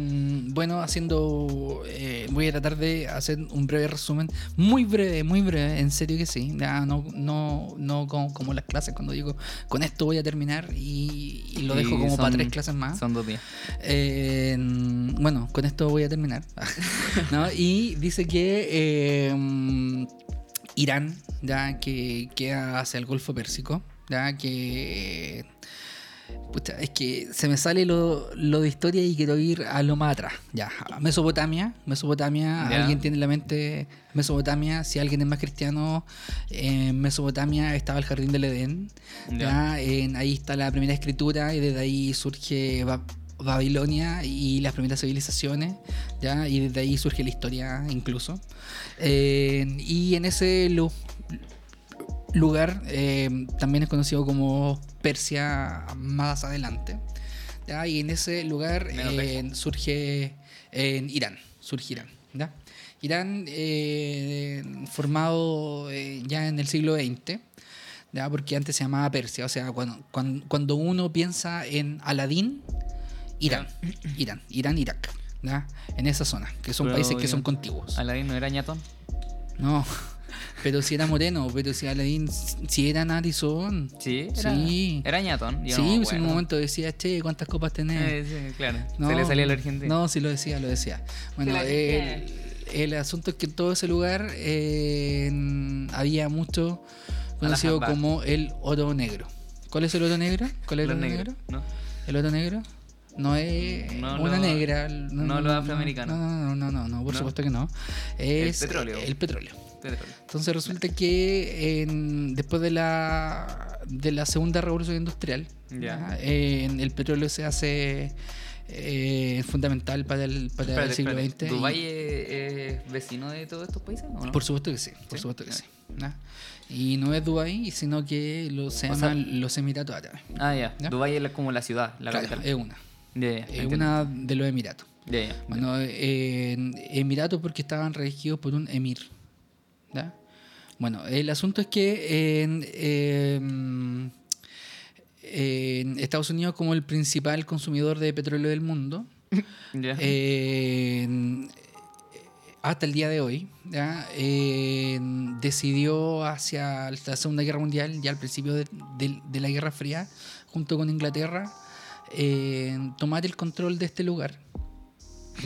bueno, haciendo. eh, voy a tratar de hacer un breve resumen. Muy breve, muy breve, en serio que sí. Ya, no no, no como, como las clases, cuando digo con esto voy a terminar y, y lo dejo Y como para son- tres clases más. Son dos días. Eh, bueno, con esto voy a terminar. ¿no? Y dice que Irán, ya que queda hacia el Golfo Pérsico, ya que. pucha, es que se me sale lo, lo de historia y quiero ir a lo más atrás. Ya, Mesopotamia. Mesopotamia, alguien tiene en la mente Mesopotamia. Si alguien es más cristiano, en Mesopotamia estaba el jardín del Edén. Ya. Ya, en- ahí está la primera escritura y desde ahí surge Babilonia y las primeras civilizaciones, ¿ya? y desde ahí surge la historia incluso. Eh, y en ese lu- lugar eh, también es conocido como Persia más adelante. ¿ya? Y en ese lugar eh, surge en Irán, surge Irán. ¿ya? Irán formado ya en el siglo XX, ¿ya? porque antes se llamaba Persia, o sea, cuando, cuando, cuando uno piensa en Aladín, Irán, Irán, Irán, Irak, ¿ya? en esa zona, que son Pero, países que son contiguos. Aladín no era ñatón. No, pero si era moreno, pero si Aladín, si era narizón. Sí, era, Sí. era ñatón. yo sí, no pues en un momento decía, che, ¿cuántas copas tenés? Eh, sí, claro. Se le salía la Argentina. No, sí lo decía, lo decía. Bueno, el, el asunto es que en todo ese lugar eh, había mucho conocido como el oro negro. ¿Cuál es el oro negro? ¿Cuál es el oro negro? ¿no? ¿El oro negro? No es No una lo- negra. no los afroamericanos. No, no, no, no, no, por ¿No? supuesto que no. Es petróleo. El petróleo. Petróleo. Entonces resulta que en- después de la, de la segunda revolución industrial, el petróleo se hace eh, fundamental para el, para el siglo espérate. XX. ¿Dubái es, es vecino de todos estos países o no? por supuesto que sí, por ¿Sí? supuesto que sí. Y no es Dubái, sino que lo, se O llaman sea- los Emiratos Árabes. Ah, ya. ¿Ya? Dubái es como la ciudad, la Claro, capital. es una. Entiendo. una de los Emiratos. Bueno, eh, en Emiratos porque estaban regidos por un emir. Bueno, el asunto es que en, em, en Estados Unidos, como el principal consumidor de petróleo del mundo, hasta el día de hoy, ¿ya? Eh, decidió hacia la Segunda Guerra Mundial, ya al principio de, de- de la Guerra Fría, junto con Inglaterra, eh, tomar el control de este lugar.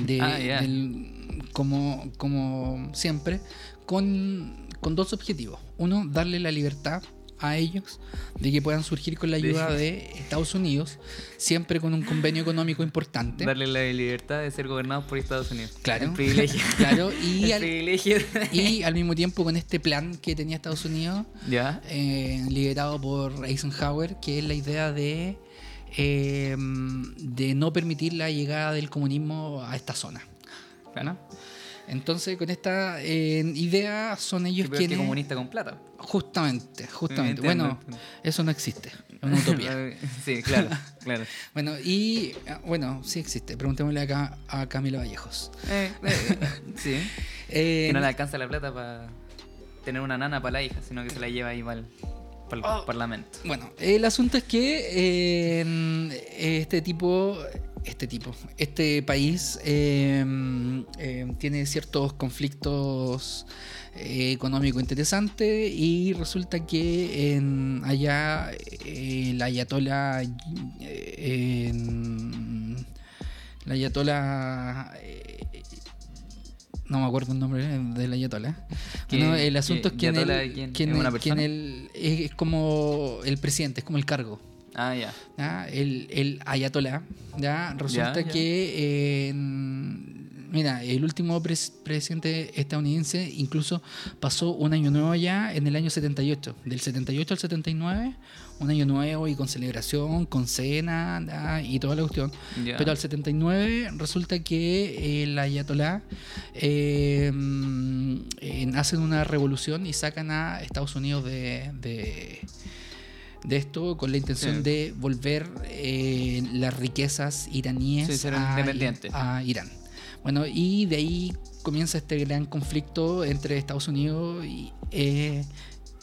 De, Ah, del- como, como siempre, con, con dos objetivos. Uno, darle la libertad a ellos de que puedan surgir con la ayuda de Estados Unidos, siempre con un convenio económico importante. Darle la libertad de ser gobernados por Estados Unidos. Claro. El privilegio. Claro, y El al, privilegio. y al mismo tiempo con este plan que tenía Estados Unidos, ya. eh, liderado por Eisenhower, que es la idea de, eh, de no permitir la llegada del comunismo a esta zona. Entonces, con esta eh, idea son ellos peor que quienes... comunista con plata. Justamente, justamente. Entiendo, Bueno, entiendo. eso no existe. Es una utopía. sí, claro, claro. bueno, y... ah, Bueno, sí existe. Preguntémosle acá a Camilo Vallejos. Eh, eh, sí. Eh, Que no le alcanza la plata para tener una nana para la hija, sino que se la lleva ahí el, para el Oh. parlamento. Bueno, el asunto es que eh, este tipo, este tipo, este país eh, eh, tiene ciertos conflictos eh, económicos interesantes y resulta que en, allá el ayatola, eh, en- la ayatola eh, no me acuerdo el nombre del ayatola. ¿Qué- Bueno, el asunto es que en el- de quién? que en ¿Es una el- que en persona? el- es es como el presidente, es como el cargo. Ah, ya. ¿ya? El, el ayatolá, ¿ya? resulta que, eh, mira, el último pres- presidente estadounidense incluso pasó un año nuevo ya en el año 78, del 78 al 79, un año nuevo y con celebración, con cena y toda la cuestión. Pero al 79 resulta que el ayatolá eh, mm, eh, hacen una revolución y sacan a Estados Unidos de, de, de esto con la intención Sí. de volver eh, las riquezas iraníes Sí, a, Irán. Bueno, y de ahí comienza este gran conflicto entre Estados Unidos y eh,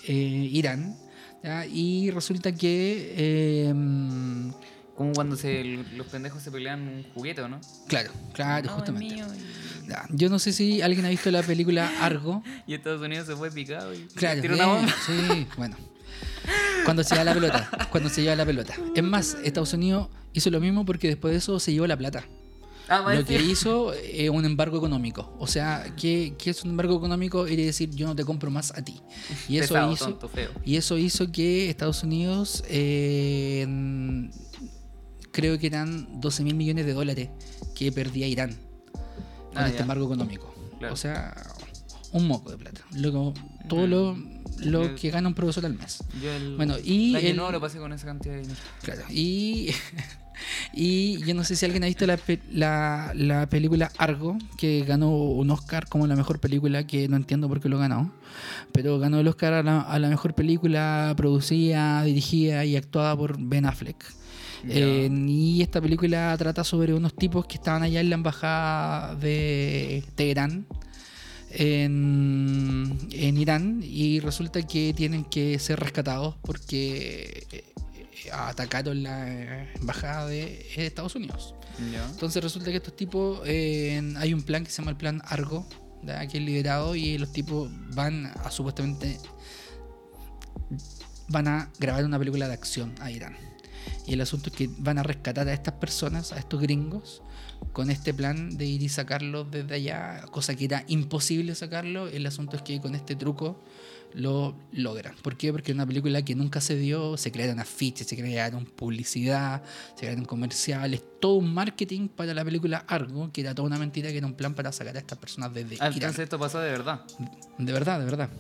eh, Irán. ¿Ya? Y resulta que... eh, mm, Como cuando se, los pendejos se pelean un juguete, ¿o ¿no? Claro, claro, justamente. mío, Ya, Yo no sé si alguien ha visto la película Argo. Y, y Estados Unidos se fue picado y Claro, tiró una eh, bomba. sí, bueno. Cuando se lleva la pelota, cuando se lleva la pelota. Es más, Estados Unidos hizo lo mismo porque después de eso se llevó la plata. Ah, Lo que hizo es un embargo económico. O sea, ¿qué, qué es un embargo económico? Quiere decir yo no te compro más a ti. Y eso Pesado, hizo, tonto, feo. y eso hizo que Estados Unidos, eh, creo que eran 12 mil millones de dólares que perdía Irán con Ah, este ya. embargo económico. Claro. O sea, un moco de plata. Luego, todo lo, lo Yo- que gana un profesor al mes. Yo el, Bueno, y el año el- nuevo lo pasé con esa cantidad de dinero. Claro. Y, y yo no sé si alguien ha visto la, la, la película Argo, que ganó un Oscar como la mejor película, que no entiendo por qué lo ganó. Pero ganó el Oscar a la, a la mejor película producida, dirigida y actuada por Ben Affleck. Eh, y esta película trata sobre unos tipos que estaban allá en la embajada de Teherán, en, en Irán, y resulta que tienen que ser rescatados porque eh, atacaron la embajada de Estados Unidos. Entonces resulta que estos tipos, eh, hay un plan que se llama el plan Argo, que es liderado y los tipos van a supuestamente van a grabar una película de acción a Irán. Y el asunto es que van a rescatar a estas personas, a estos gringos, con este plan de ir y sacarlos desde allá, cosa que era imposible sacarlo. El asunto es que con este truco lo logran. ¿Por qué? Porque es una película que nunca se dio, se crearon afiches, se crearon publicidad, se crearon comerciales, todo un marketing para la película Argo, que era toda una mentira, que era un plan para sacar a estas personas desde Ah, Irán. entonces esto pasó de verdad. De verdad, de verdad.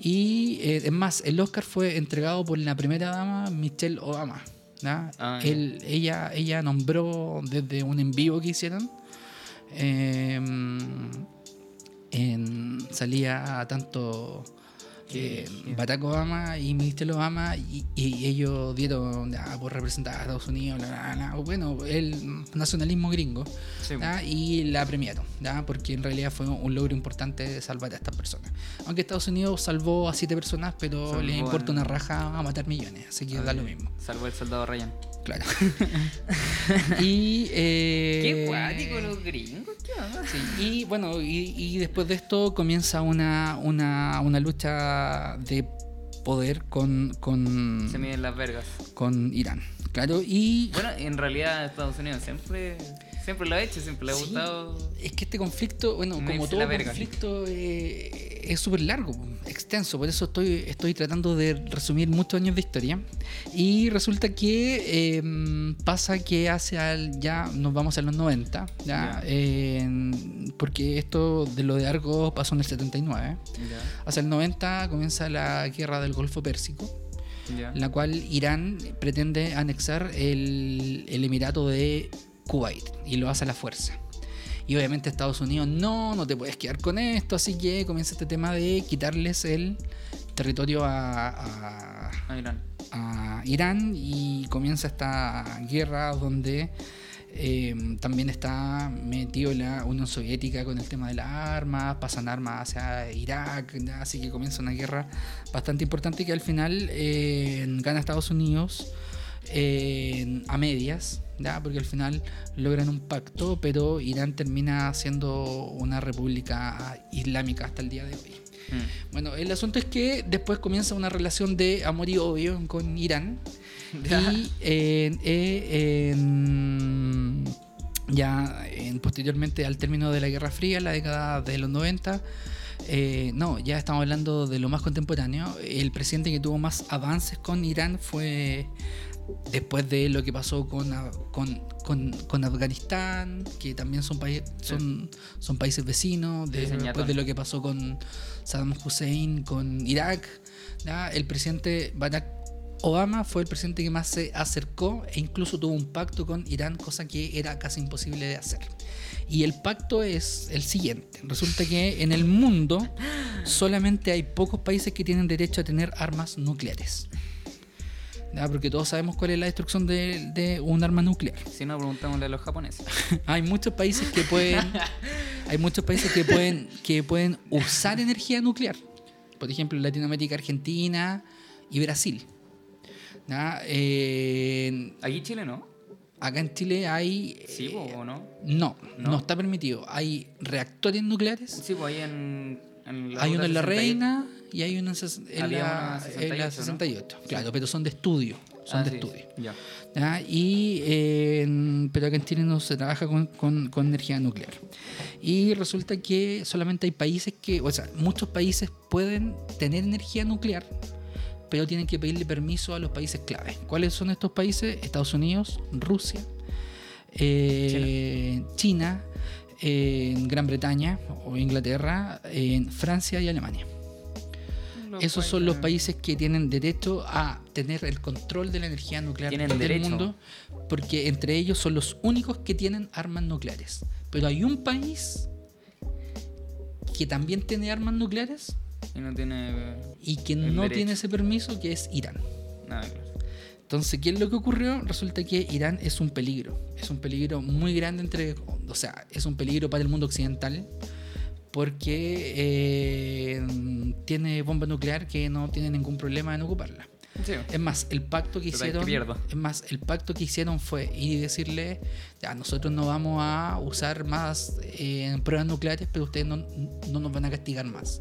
Y eh, es más, el Oscar fue entregado por la primera dama, Michelle Obama. Ah, ya. Él- ella, ella nombró desde un en vivo que hicieron. eh, en- salía tanto eh, Qué- Barack Obama y Michelle Obama y, y ellos dieron ya, por representar a Estados Unidos, bueno, el nacionalismo gringo. Sí, y la premiaron, ¿ya? porque en realidad fue un logro importante salvar a estas personas. Aunque Estados Unidos salvó a siete personas, pero Salvó le importa una raja a matar millones, así que da lo mismo. Salvó el soldado Ryan. Claro. y. eh, Qué cuático los gringos, ¿qué onda? Sí, y bueno, y, y después de esto comienza una, una, una lucha de poder con, con, Se miden las vergas. con Irán. Claro, y Bueno, en realidad Estados Unidos siempre Siempre lo ha hecho, siempre le ha Sí. gustado. Es que este conflicto, bueno, Me como todo verga. conflicto, eh, es súper largo, extenso. Por eso estoy, estoy tratando de resumir muchos años de historia. Y resulta que eh, pasa que hace al, ya nos vamos a los 90, ¿ya? Ya. Eh, porque esto de lo de Argos pasó en el 79. Hacia el 90 comienza la guerra del Golfo Pérsico Ya. la cual Irán pretende anexar el, el Emirato de Kuwait y lo hace a la fuerza. Y obviamente Estados Unidos, no, no te puedes quedar con esto, así que comienza este tema de quitarles el territorio a, a- Irán. a Irán y comienza esta guerra donde eh, también está metido la Unión Soviética con el tema de las armas, pasan armas hacia Irak, así que comienza una guerra bastante importante que al final eh, gana Estados Unidos eh, a medias, ¿ya? porque al final logran un pacto, pero Irán termina siendo una república islámica hasta el día de hoy. Mm. Bueno, el asunto es que después comienza una relación de amor y odio con Irán. Y eh, eh, en- ya en- posteriormente al término de la Guerra Fría, la década de los 90, eh, no, ya estamos hablando de lo más contemporáneo. El presidente que tuvo más avances con Irán fue después de lo que pasó con, con, con- con Afganistán, que también son, paí- son, son países vecinos, de- Sí, señor. después de lo que pasó con Saddam Hussein, con Irak. ¿ya? El presidente Barack Obama fue el presidente que más se acercó e incluso tuvo un pacto con Irán, cosa que era casi imposible de hacer. Y el pacto es el siguiente. Resulta que en el mundo solamente hay pocos países que tienen derecho a tener armas nucleares. Porque todos sabemos cuál es la destrucción de, de un arma nuclear. Si no, preguntémosle a los japoneses. hay muchos países que pueden hay muchos países que pueden que pueden usar energía nuclear por ejemplo Latinoamérica Argentina y Brasil ¿Ya? Eh, Aquí Chile no. acá en Chile hay Sí, eh, ¿o no? no, no ¿No? está permitido hay reactores nucleares Sí, pues ahí en. en la hay uno en la 68. Reina y hay uno en, en la, uno en en la 68, 68 claro pero son de estudio son Ah, de sí, estudio Ya. Y, eh, pero acá en Chile no se trabaja con, con- con energía nuclear. Y resulta que solamente hay países que, o sea, muchos países pueden tener energía nuclear, pero tienen que pedirle permiso a los países clave. ¿Cuáles son estos países? Estados Unidos, Rusia, eh, China, eh, Gran Bretaña o Inglaterra, en Francia y Alemania. Esos son los países que tienen derecho a tener el control de la energía nuclear del derecho. mundo, porque entre ellos son los únicos que tienen armas nucleares. Pero hay un país que también tiene armas nucleares Y no tiene. y que El no derecho. tiene ese permiso, que es Irán. Nada, claro. Entonces, ¿qué es lo que ocurrió? Resulta que Irán es un peligro. Es un peligro muy grande entre. O sea, es un peligro para el mundo occidental. Porque eh, tiene bomba nuclear que no tiene ningún problema en ocuparla. Sí. Es más, el pacto que Total, que hicieron. pierdo. Es más, el pacto que hicieron fue ir y decirle, ya, nosotros no vamos a usar más eh, pruebas nucleares, pero ustedes no, no nos van a castigar más.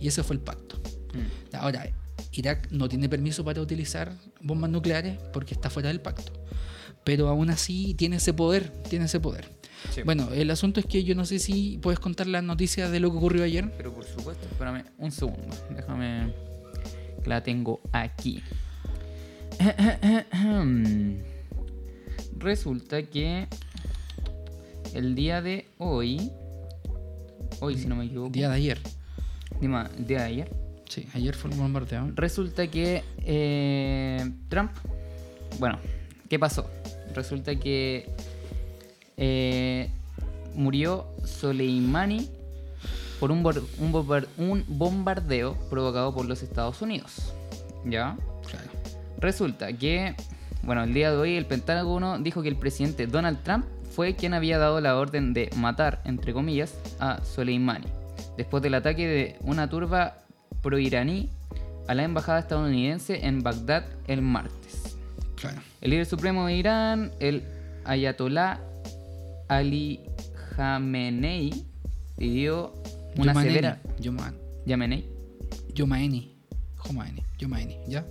Y ese fue el pacto. Mm. Ahora, Irak no tiene permiso para utilizar bombas nucleares porque está fuera del pacto. Pero aún así tiene ese poder, tiene ese poder. Sí. Bueno, el asunto es que yo no sé si puedes contar las noticias de lo que ocurrió ayer. Pero por supuesto, espérame un segundo. Déjame. Que la tengo aquí. Resulta que el día de hoy. Hoy, si no me equivoco. Día de ayer. Dima- el día de ayer. Sí, ayer fue el bombardeo. Resulta que eh, Trump. Bueno, ¿qué pasó? Resulta que eh, murió Soleimani por un, bor- un bombar- un bombardeo provocado por los Estados Unidos. ¿Ya? Claro. Resulta que, bueno, el día de hoy el Pentágono dijo que el presidente Donald Trump fue quien había dado la orden de matar, entre comillas, a Soleimani, después del ataque de una turba proiraní a la embajada estadounidense en Bagdad el martes. Claro. El líder supremo de Irán, el ayatolá Ali Khamenei, pidió una severa... Yamenei. Yomaeni. ¿Ya?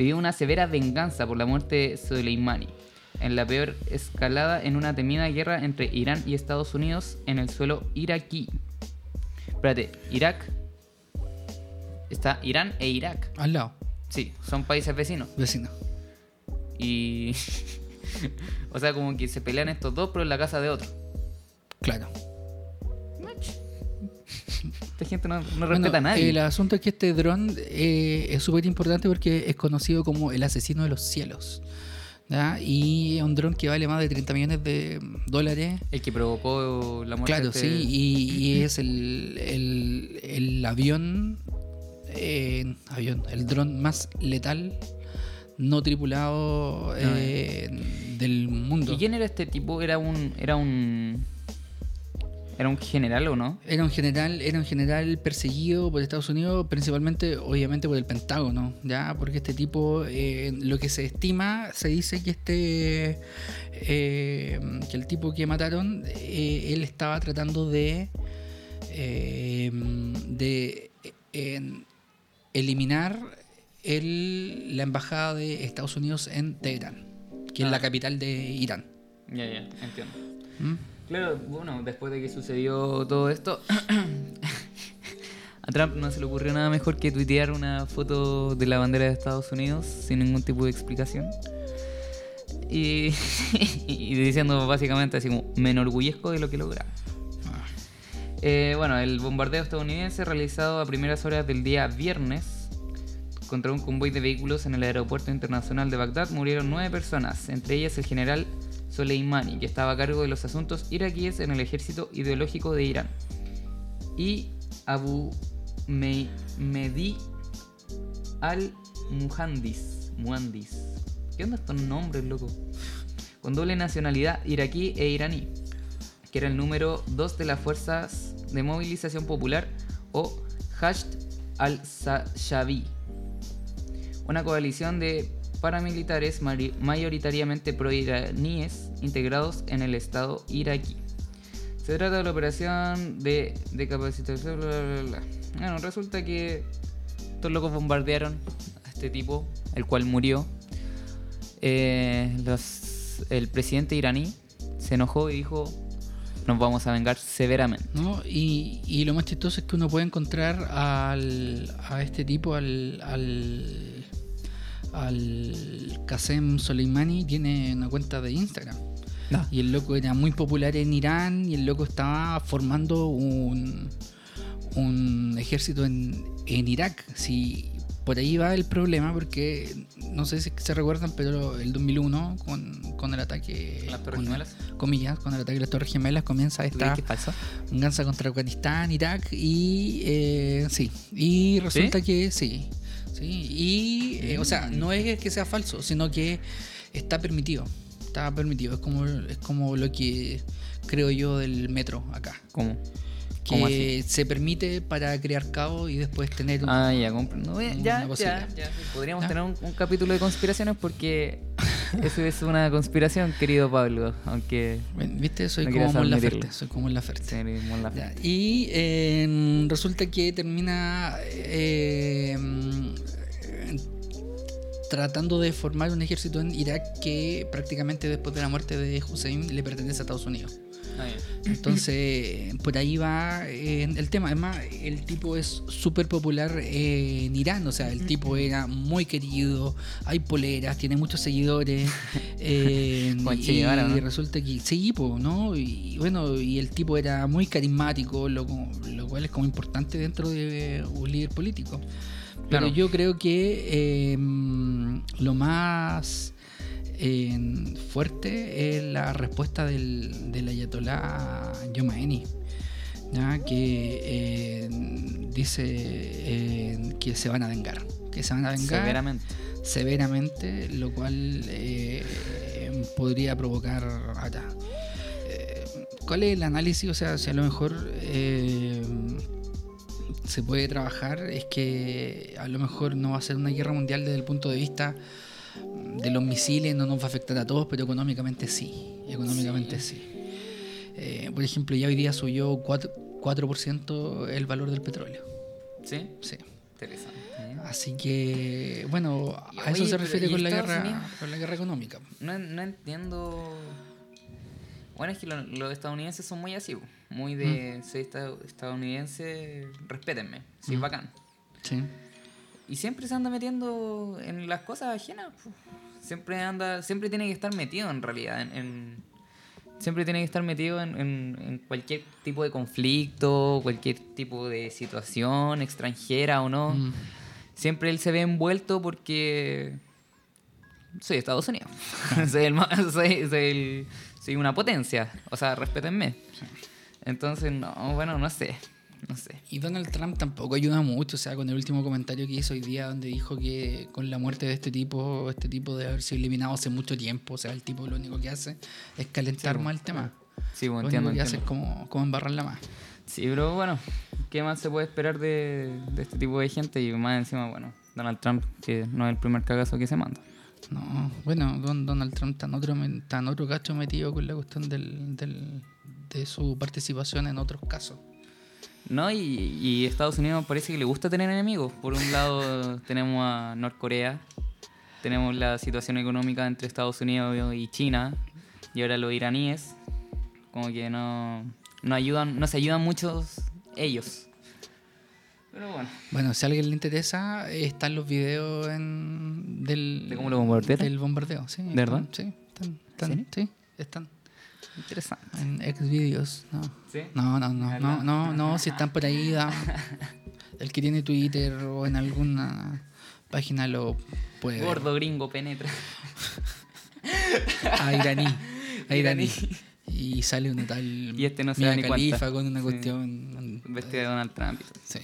pidió una severa venganza por la muerte de Soleimani. en la peor escalada en una temida guerra entre Irán y Estados Unidos en el suelo iraquí. Espérate, Irak. Está Irán e Irak. Al lado, Sí, son países vecinos. vecino. Y. o sea, como que se pelean estos dos, pero en la casa de otro. Claro. Esta gente no, no Bueno, respeta a nadie. El asunto es que este dron eh, es súper importante porque es conocido como el asesino de los cielos. ¿Ya? Y es un dron que vale más de 30 millones de dólares. El que provocó la muerte. Claro, de sí, este- y, y es el, el, el avión, eh, avión, el dron más letal no tripulado eh, del mundo. ¿Y quién era este tipo? Era un. Era un. Era un general o no? Era un general, era un general perseguido por Estados Unidos, principalmente, obviamente, por el Pentágono, ya, porque este tipo, eh, lo que se estima, se dice que este, eh, que el tipo que mataron, eh, él estaba tratando de, eh, de eliminar el- la embajada de Estados Unidos en Teherán, que es Ah. la capital de Irán. Ya, ya, entiendo. ¿Mm? Claro, bueno, después de que sucedió todo esto, a Trump no se le ocurrió nada mejor que tuitear una foto de la bandera de Estados Unidos sin ningún tipo de explicación. Y, diciendo básicamente así como, me enorgullezco de lo que logramos. Ah. Eh, bueno, el bombardeo estadounidense realizado a primeras horas del día viernes contra un convoy de vehículos en el aeropuerto internacional de Bagdad murieron nueve personas, entre ellas el general Soleimani, que estaba a cargo de los asuntos iraquíes en el ejército ideológico de Irán, y Abu Me- Mehdi al-Muhandis. Muhandis. ¿Qué onda estos nombres, loco? Con doble nacionalidad iraquí e iraní que era el número 2 de las Fuerzas de Movilización Popular o Hashd al-Shabi, una coalición de paramilitares mayoritariamente pro-iraníes integrados en el Estado iraquí. Se trata de la operación de, de capacitación. bla. Bueno, resulta que estos locos bombardearon a este tipo, el cual murió. Eh, el presidente iraní se enojó y dijo: Nos vamos a vengar severamente. ¿no? Y, y lo más chistoso es que uno puede encontrar al, a este tipo, al, al, al Qasem Soleimani, tiene una cuenta de Instagram. Ah. Y el loco era muy popular en Irán y el loco estaba formando un, un ejército en, en Irak. Si por ahí va el problema, porque no sé si se recuerdan, pero el 2001, con, con el ataque. ¿Las Torres con- Gemelas? Comillas, con el ataque de las Torres Gemelas comienza ¿Tú crees esta venganza contra Afganistán, Irak y eh, sí. Y resulta que sí. Sí. Y, eh, o sea, no es que sea falso, sino que está permitido. Está permitido. Es como, es como lo que creo yo del metro acá. ¿Cómo? ¿Cómo Que se permite para crear caos y después tener un- Ah, ya comprendo. Ya, ya, ya, sí, Podríamos tener un, un capítulo de conspiraciones porque eso es una conspiración, querido Pablo. Aunque ¿Viste? Soy No como Mon admitirlo. Laferte. Soy como tenemos la Ya, Y eh, resulta que termina eh, tratando de formar un ejército en Irak que prácticamente después de la muerte de Hussein le pertenece a Estados Unidos. Ah, Entonces, por ahí va eh, el tema. Además, el tipo es súper popular eh, en Irán. O sea, el tipo era muy querido. Hay poleras, tiene muchos seguidores. eh, y, resulta que sí, ¿no? Y bueno, y el tipo era muy carismático, lo, lo cual es como importante dentro de un líder político. Pero Claro. yo creo que lo más eh, fuerte es la respuesta del, del ayatolá Yomaeni, ¿ya? que eh, dice eh, que se van a vengar, que se van a vengar Severamente. severamente, lo cual eh, podría provocar acá. ¿Cuál es el análisis? O sea, si a lo mejor se puede trabajar, es que a lo mejor no va a ser una guerra mundial desde el punto de vista de los misiles, no nos va a afectar a todos, pero económicamente sí. Económicamente sí. Eh, por ejemplo, ya hoy día subió 4%, 4% el valor del petróleo. ¿Sí? Sí. Interesante. Así que, bueno, a eso se refiere ¿y con la guerra, Unidos? con la guerra económica. No, no entiendo. Bueno, es que lo- los estadounidenses son muy así. Muy de soy esta- estadounidense, respétenme, sí, Mm. bacán. Sí. Y siempre se anda metiendo en las cosas ajenas. Siempre anda, siempre tiene que estar metido en realidad. En, en- siempre tiene que estar metido en, en- en cualquier tipo de conflicto, cualquier tipo de situación, extranjera o no. Mm. Siempre él se ve envuelto porque soy Estados Unidos. soy, el, soy, soy el- soy una potencia. O sea, respétenme. Entonces, no, bueno, no sé. No sé. Y Donald Trump tampoco ayuda mucho, o sea, con el último comentario que hizo hoy día, donde dijo que con la muerte de este tipo, este tipo de haber sido eliminado hace mucho tiempo, o sea, el tipo lo único que hace es calentar Sí, más el tema. Sí, bueno, Lo entiendo. único que hace es como, como embarrarla más. Sí, pero bueno, ¿qué más se puede esperar de, de este tipo de gente? Y más encima, bueno, Donald Trump, que no es el primer cagazo que se manda. No, bueno, don Donald Trump está en otro, está en otro cacho metido con la cuestión del, del- de su participación en otros casos. ¿No? Y, y Estados Unidos parece que le gusta tener enemigos. Por un lado tenemos a Norcorea, tenemos la situación económica entre Estados Unidos y China, y ahora los iraníes, como que no, no ayudan, no se ayudan muchos ellos. Pero bueno, Bueno, si a alguien le interesa, están los videos en, del, ¿De cómo lo bombardearon? del bombardeo. Sí, ¿De verdad? Sí, están, sí, están interesante. en Xvideos. No. ¿Sí? No, no, no, no, no, no, si están por ahí, da- el que tiene Twitter o en alguna página lo puede ver. Gordo gringo penetra. A iraní, a iraní. Iraní. Y sale una tal Y este no se da ni cuenta. con una Sí. cuestión. Vestida de Donald Trump. Sí.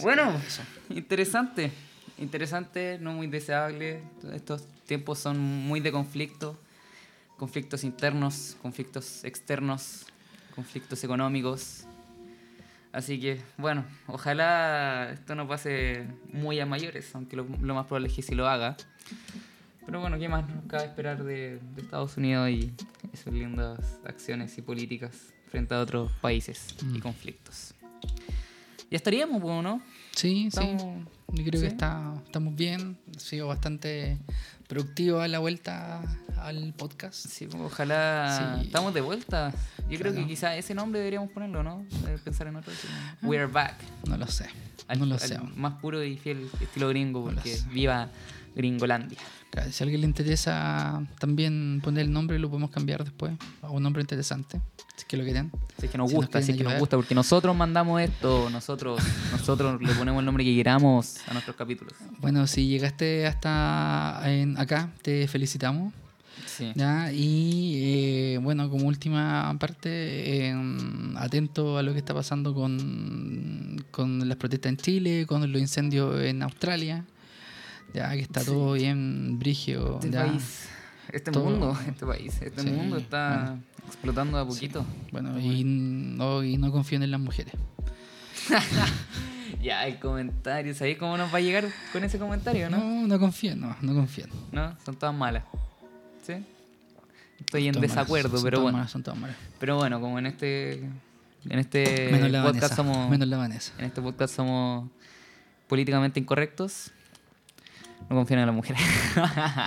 Bueno, interesante. Interesante, no muy deseable. Estos tiempos son muy de conflicto. Conflictos internos, conflictos externos, conflictos económicos. Así que, bueno, ojalá esto no pase muy a mayores, aunque lo, lo más probable es que sí lo haga. Pero bueno, ¿qué más nos cabe esperar de, de Estados Unidos y esas lindas acciones y políticas frente a otros países y Mm. conflictos? Ya estaríamos, pues, ¿no? Sí, sí. Estamos- Yo creo ¿sí? que está, estamos bien. Ha sido bastante productivo a la vuelta al podcast. Sí, pues, ojalá Sí. estamos de vuelta. Yo creo que quizá ese nombre deberíamos ponerlo, ¿no? Pensar en otro. como, We are back. No lo sé. Al, no lo sé. más puro y fiel estilo gringo, porque viva Gringolandia. Si a alguien le interesa también poner el nombre, lo podemos cambiar después a un nombre interesante. Si es que lo quieren. Si es que nos Si nos gusta, si es que nos gusta, porque nosotros mandamos esto, nosotros, nosotros le ponemos el nombre que queramos a nuestros capítulos. Bueno, si llegaste hasta en acá, te felicitamos. Sí. ¿ya? Y eh, bueno, como última parte, eh, atento a lo que está pasando con, con las protestas en Chile, con los incendios en Australia, ya que está todo bien brigio. Este ya. país, este Todo- mundo, este país, este Sí, mundo está bueno. explotando a poquito. Bueno, y no, y no confíen en las mujeres. Ya, el comentario, ¿sabéis cómo nos va a llegar con ese comentario, no? No, no confíen, no, no confíen. No, son todas malas. ¿Sí? Estoy en desacuerdo, malas, pero bueno. malas, son todas malas. Pero bueno, como en este en este Menos la podcast Vanessa. somos Menos la Vanessa. en este podcast somos políticamente incorrectos, no confían en las mujeres.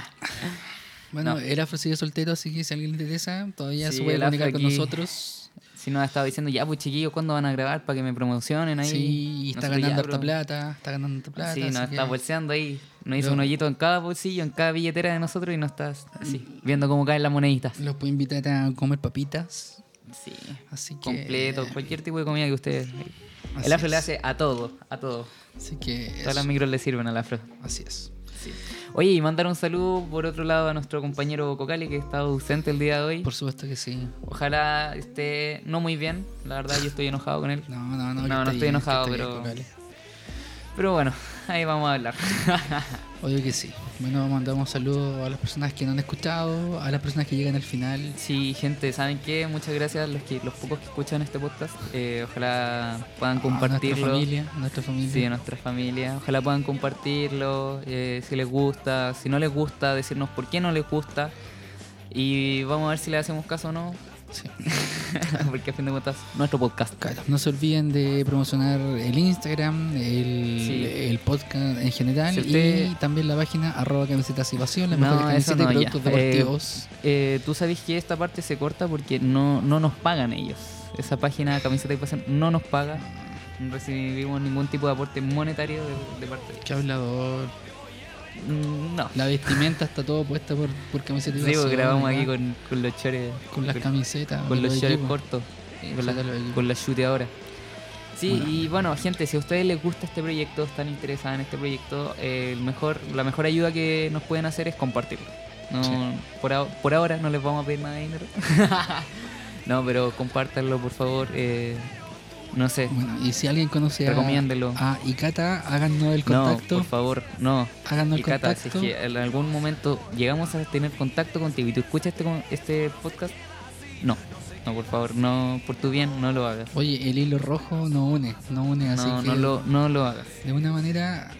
Bueno, No. el afro sigue soltero, así que si alguien le interesa, todavía Sí, se puede comunicar con nosotros. si nos ha estado diciendo, ya pues chiquillos, ¿cuándo van a grabar para que me promocionen ahí? Sí, y está Nosotros ganando harta plata, está ganando harta plata. Sí, nos está que- bolseando ahí. Nos hizo un hoyito en cada bolsillo, en cada billetera de nosotros y nos está así, viendo cómo caen las moneditas. Los puedo invitar a comer papitas. Sí. Así que. Completo, cualquier tipo de comida que ustedes. Así El afro le hace a todo, a todo. Así que. Todas las micros le sirven al afro. Así es. Oye, y mandar un saludo por otro lado a nuestro compañero Cocali que está ausente el día de hoy. Por supuesto que sí. Ojalá esté no muy bien, la verdad yo estoy enojado con él. No, no, no. No, no estoy bien, enojado, bien, pero- bueno, ahí vamos a hablar. Obvio que sí. Bueno, mandamos saludos a las personas que no han escuchado, a las personas que llegan al final. sí, gente, ¿saben qué? Muchas gracias a los, que, los pocos que escuchan este podcast. Eh, ojalá puedan A nuestra compartirlo. familia, a nuestra familia. Sí, a nuestra familia. Ojalá puedan compartirlo, eh, si les gusta, si no les gusta, decirnos por qué no les gusta. Y vamos a ver si le hacemos caso o no. Sí. Porque a fin de cuentas, nuestro podcast. Claro, no se olviden de promocionar el Instagram, el, Sí. el podcast en general Si usted- y también la página arroba camisetas y pasión, las No, y no, ya. productos Eh, deportivos. Eh, Tú sabes que esta parte se corta porque no, no nos pagan ellos. Esa página Camiseta y Pasión no nos paga. No recibimos ningún tipo de aporte monetario de, de parte de Qué hablador. Mm, No. La vestimenta está todo puesta por, por camisetas Sí, porque grabamos aquí con, con los chores. con las camisetas. con los equipos. cortos. Con la, con la chuteadora. Sí, Bueno. y bueno, gente, si a ustedes les gusta este proyecto, están interesados en este proyecto, eh, el mejor, la mejor ayuda que nos pueden hacer es compartirlo. No, Sí. por, ahora- por ahora no les vamos a pedir nada de dinero. no, pero compártanlo, por favor. eh, no sé, Bueno, y si alguien conoce a, Recomiéndelo. a Icata, háganos el no, contacto. por favor, no. háganos el Y Cata, si es contacto. que en algún momento llegamos a tener contacto contigo y tú escuchas este, este podcast, no. No, por favor, no, por tu bien, no lo hagas. Oye, el hilo rojo no une, no une, así No, que no lo, no lo hagas. de una manera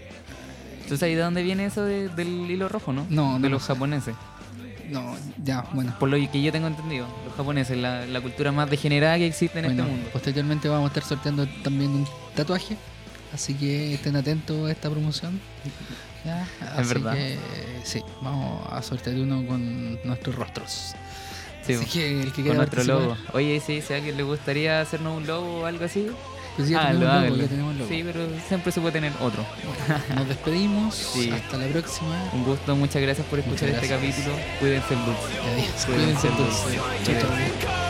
¿Tú sabes de dónde viene eso de- del hilo rojo, no? No, no De lo los japoneses. No, ya, bueno. Por lo que yo tengo entendido, los japoneses, la, la cultura más degenerada que existe en Bueno, este mundo. posteriormente vamos a estar sorteando también un tatuaje, así que estén atentos a esta promoción. Ya, así verdad. que sí, vamos a sortear uno con nuestros rostros. Sí, así que el que con nuestro logo. Oye, sí, si a alguien le gustaría hacernos un logo o algo así, Pues ya háganlo, tenemos logo, háganlo. ya tenemos logo. Sí, pero siempre se puede tener otro. Bueno, nos despedimos, Sí. hasta la próxima. Un gusto, muchas gracias por escuchar Muchas este gracias. capítulo. Cuídense el dulce. Adiós, Cuídense cuídense dulce. Chao, chao.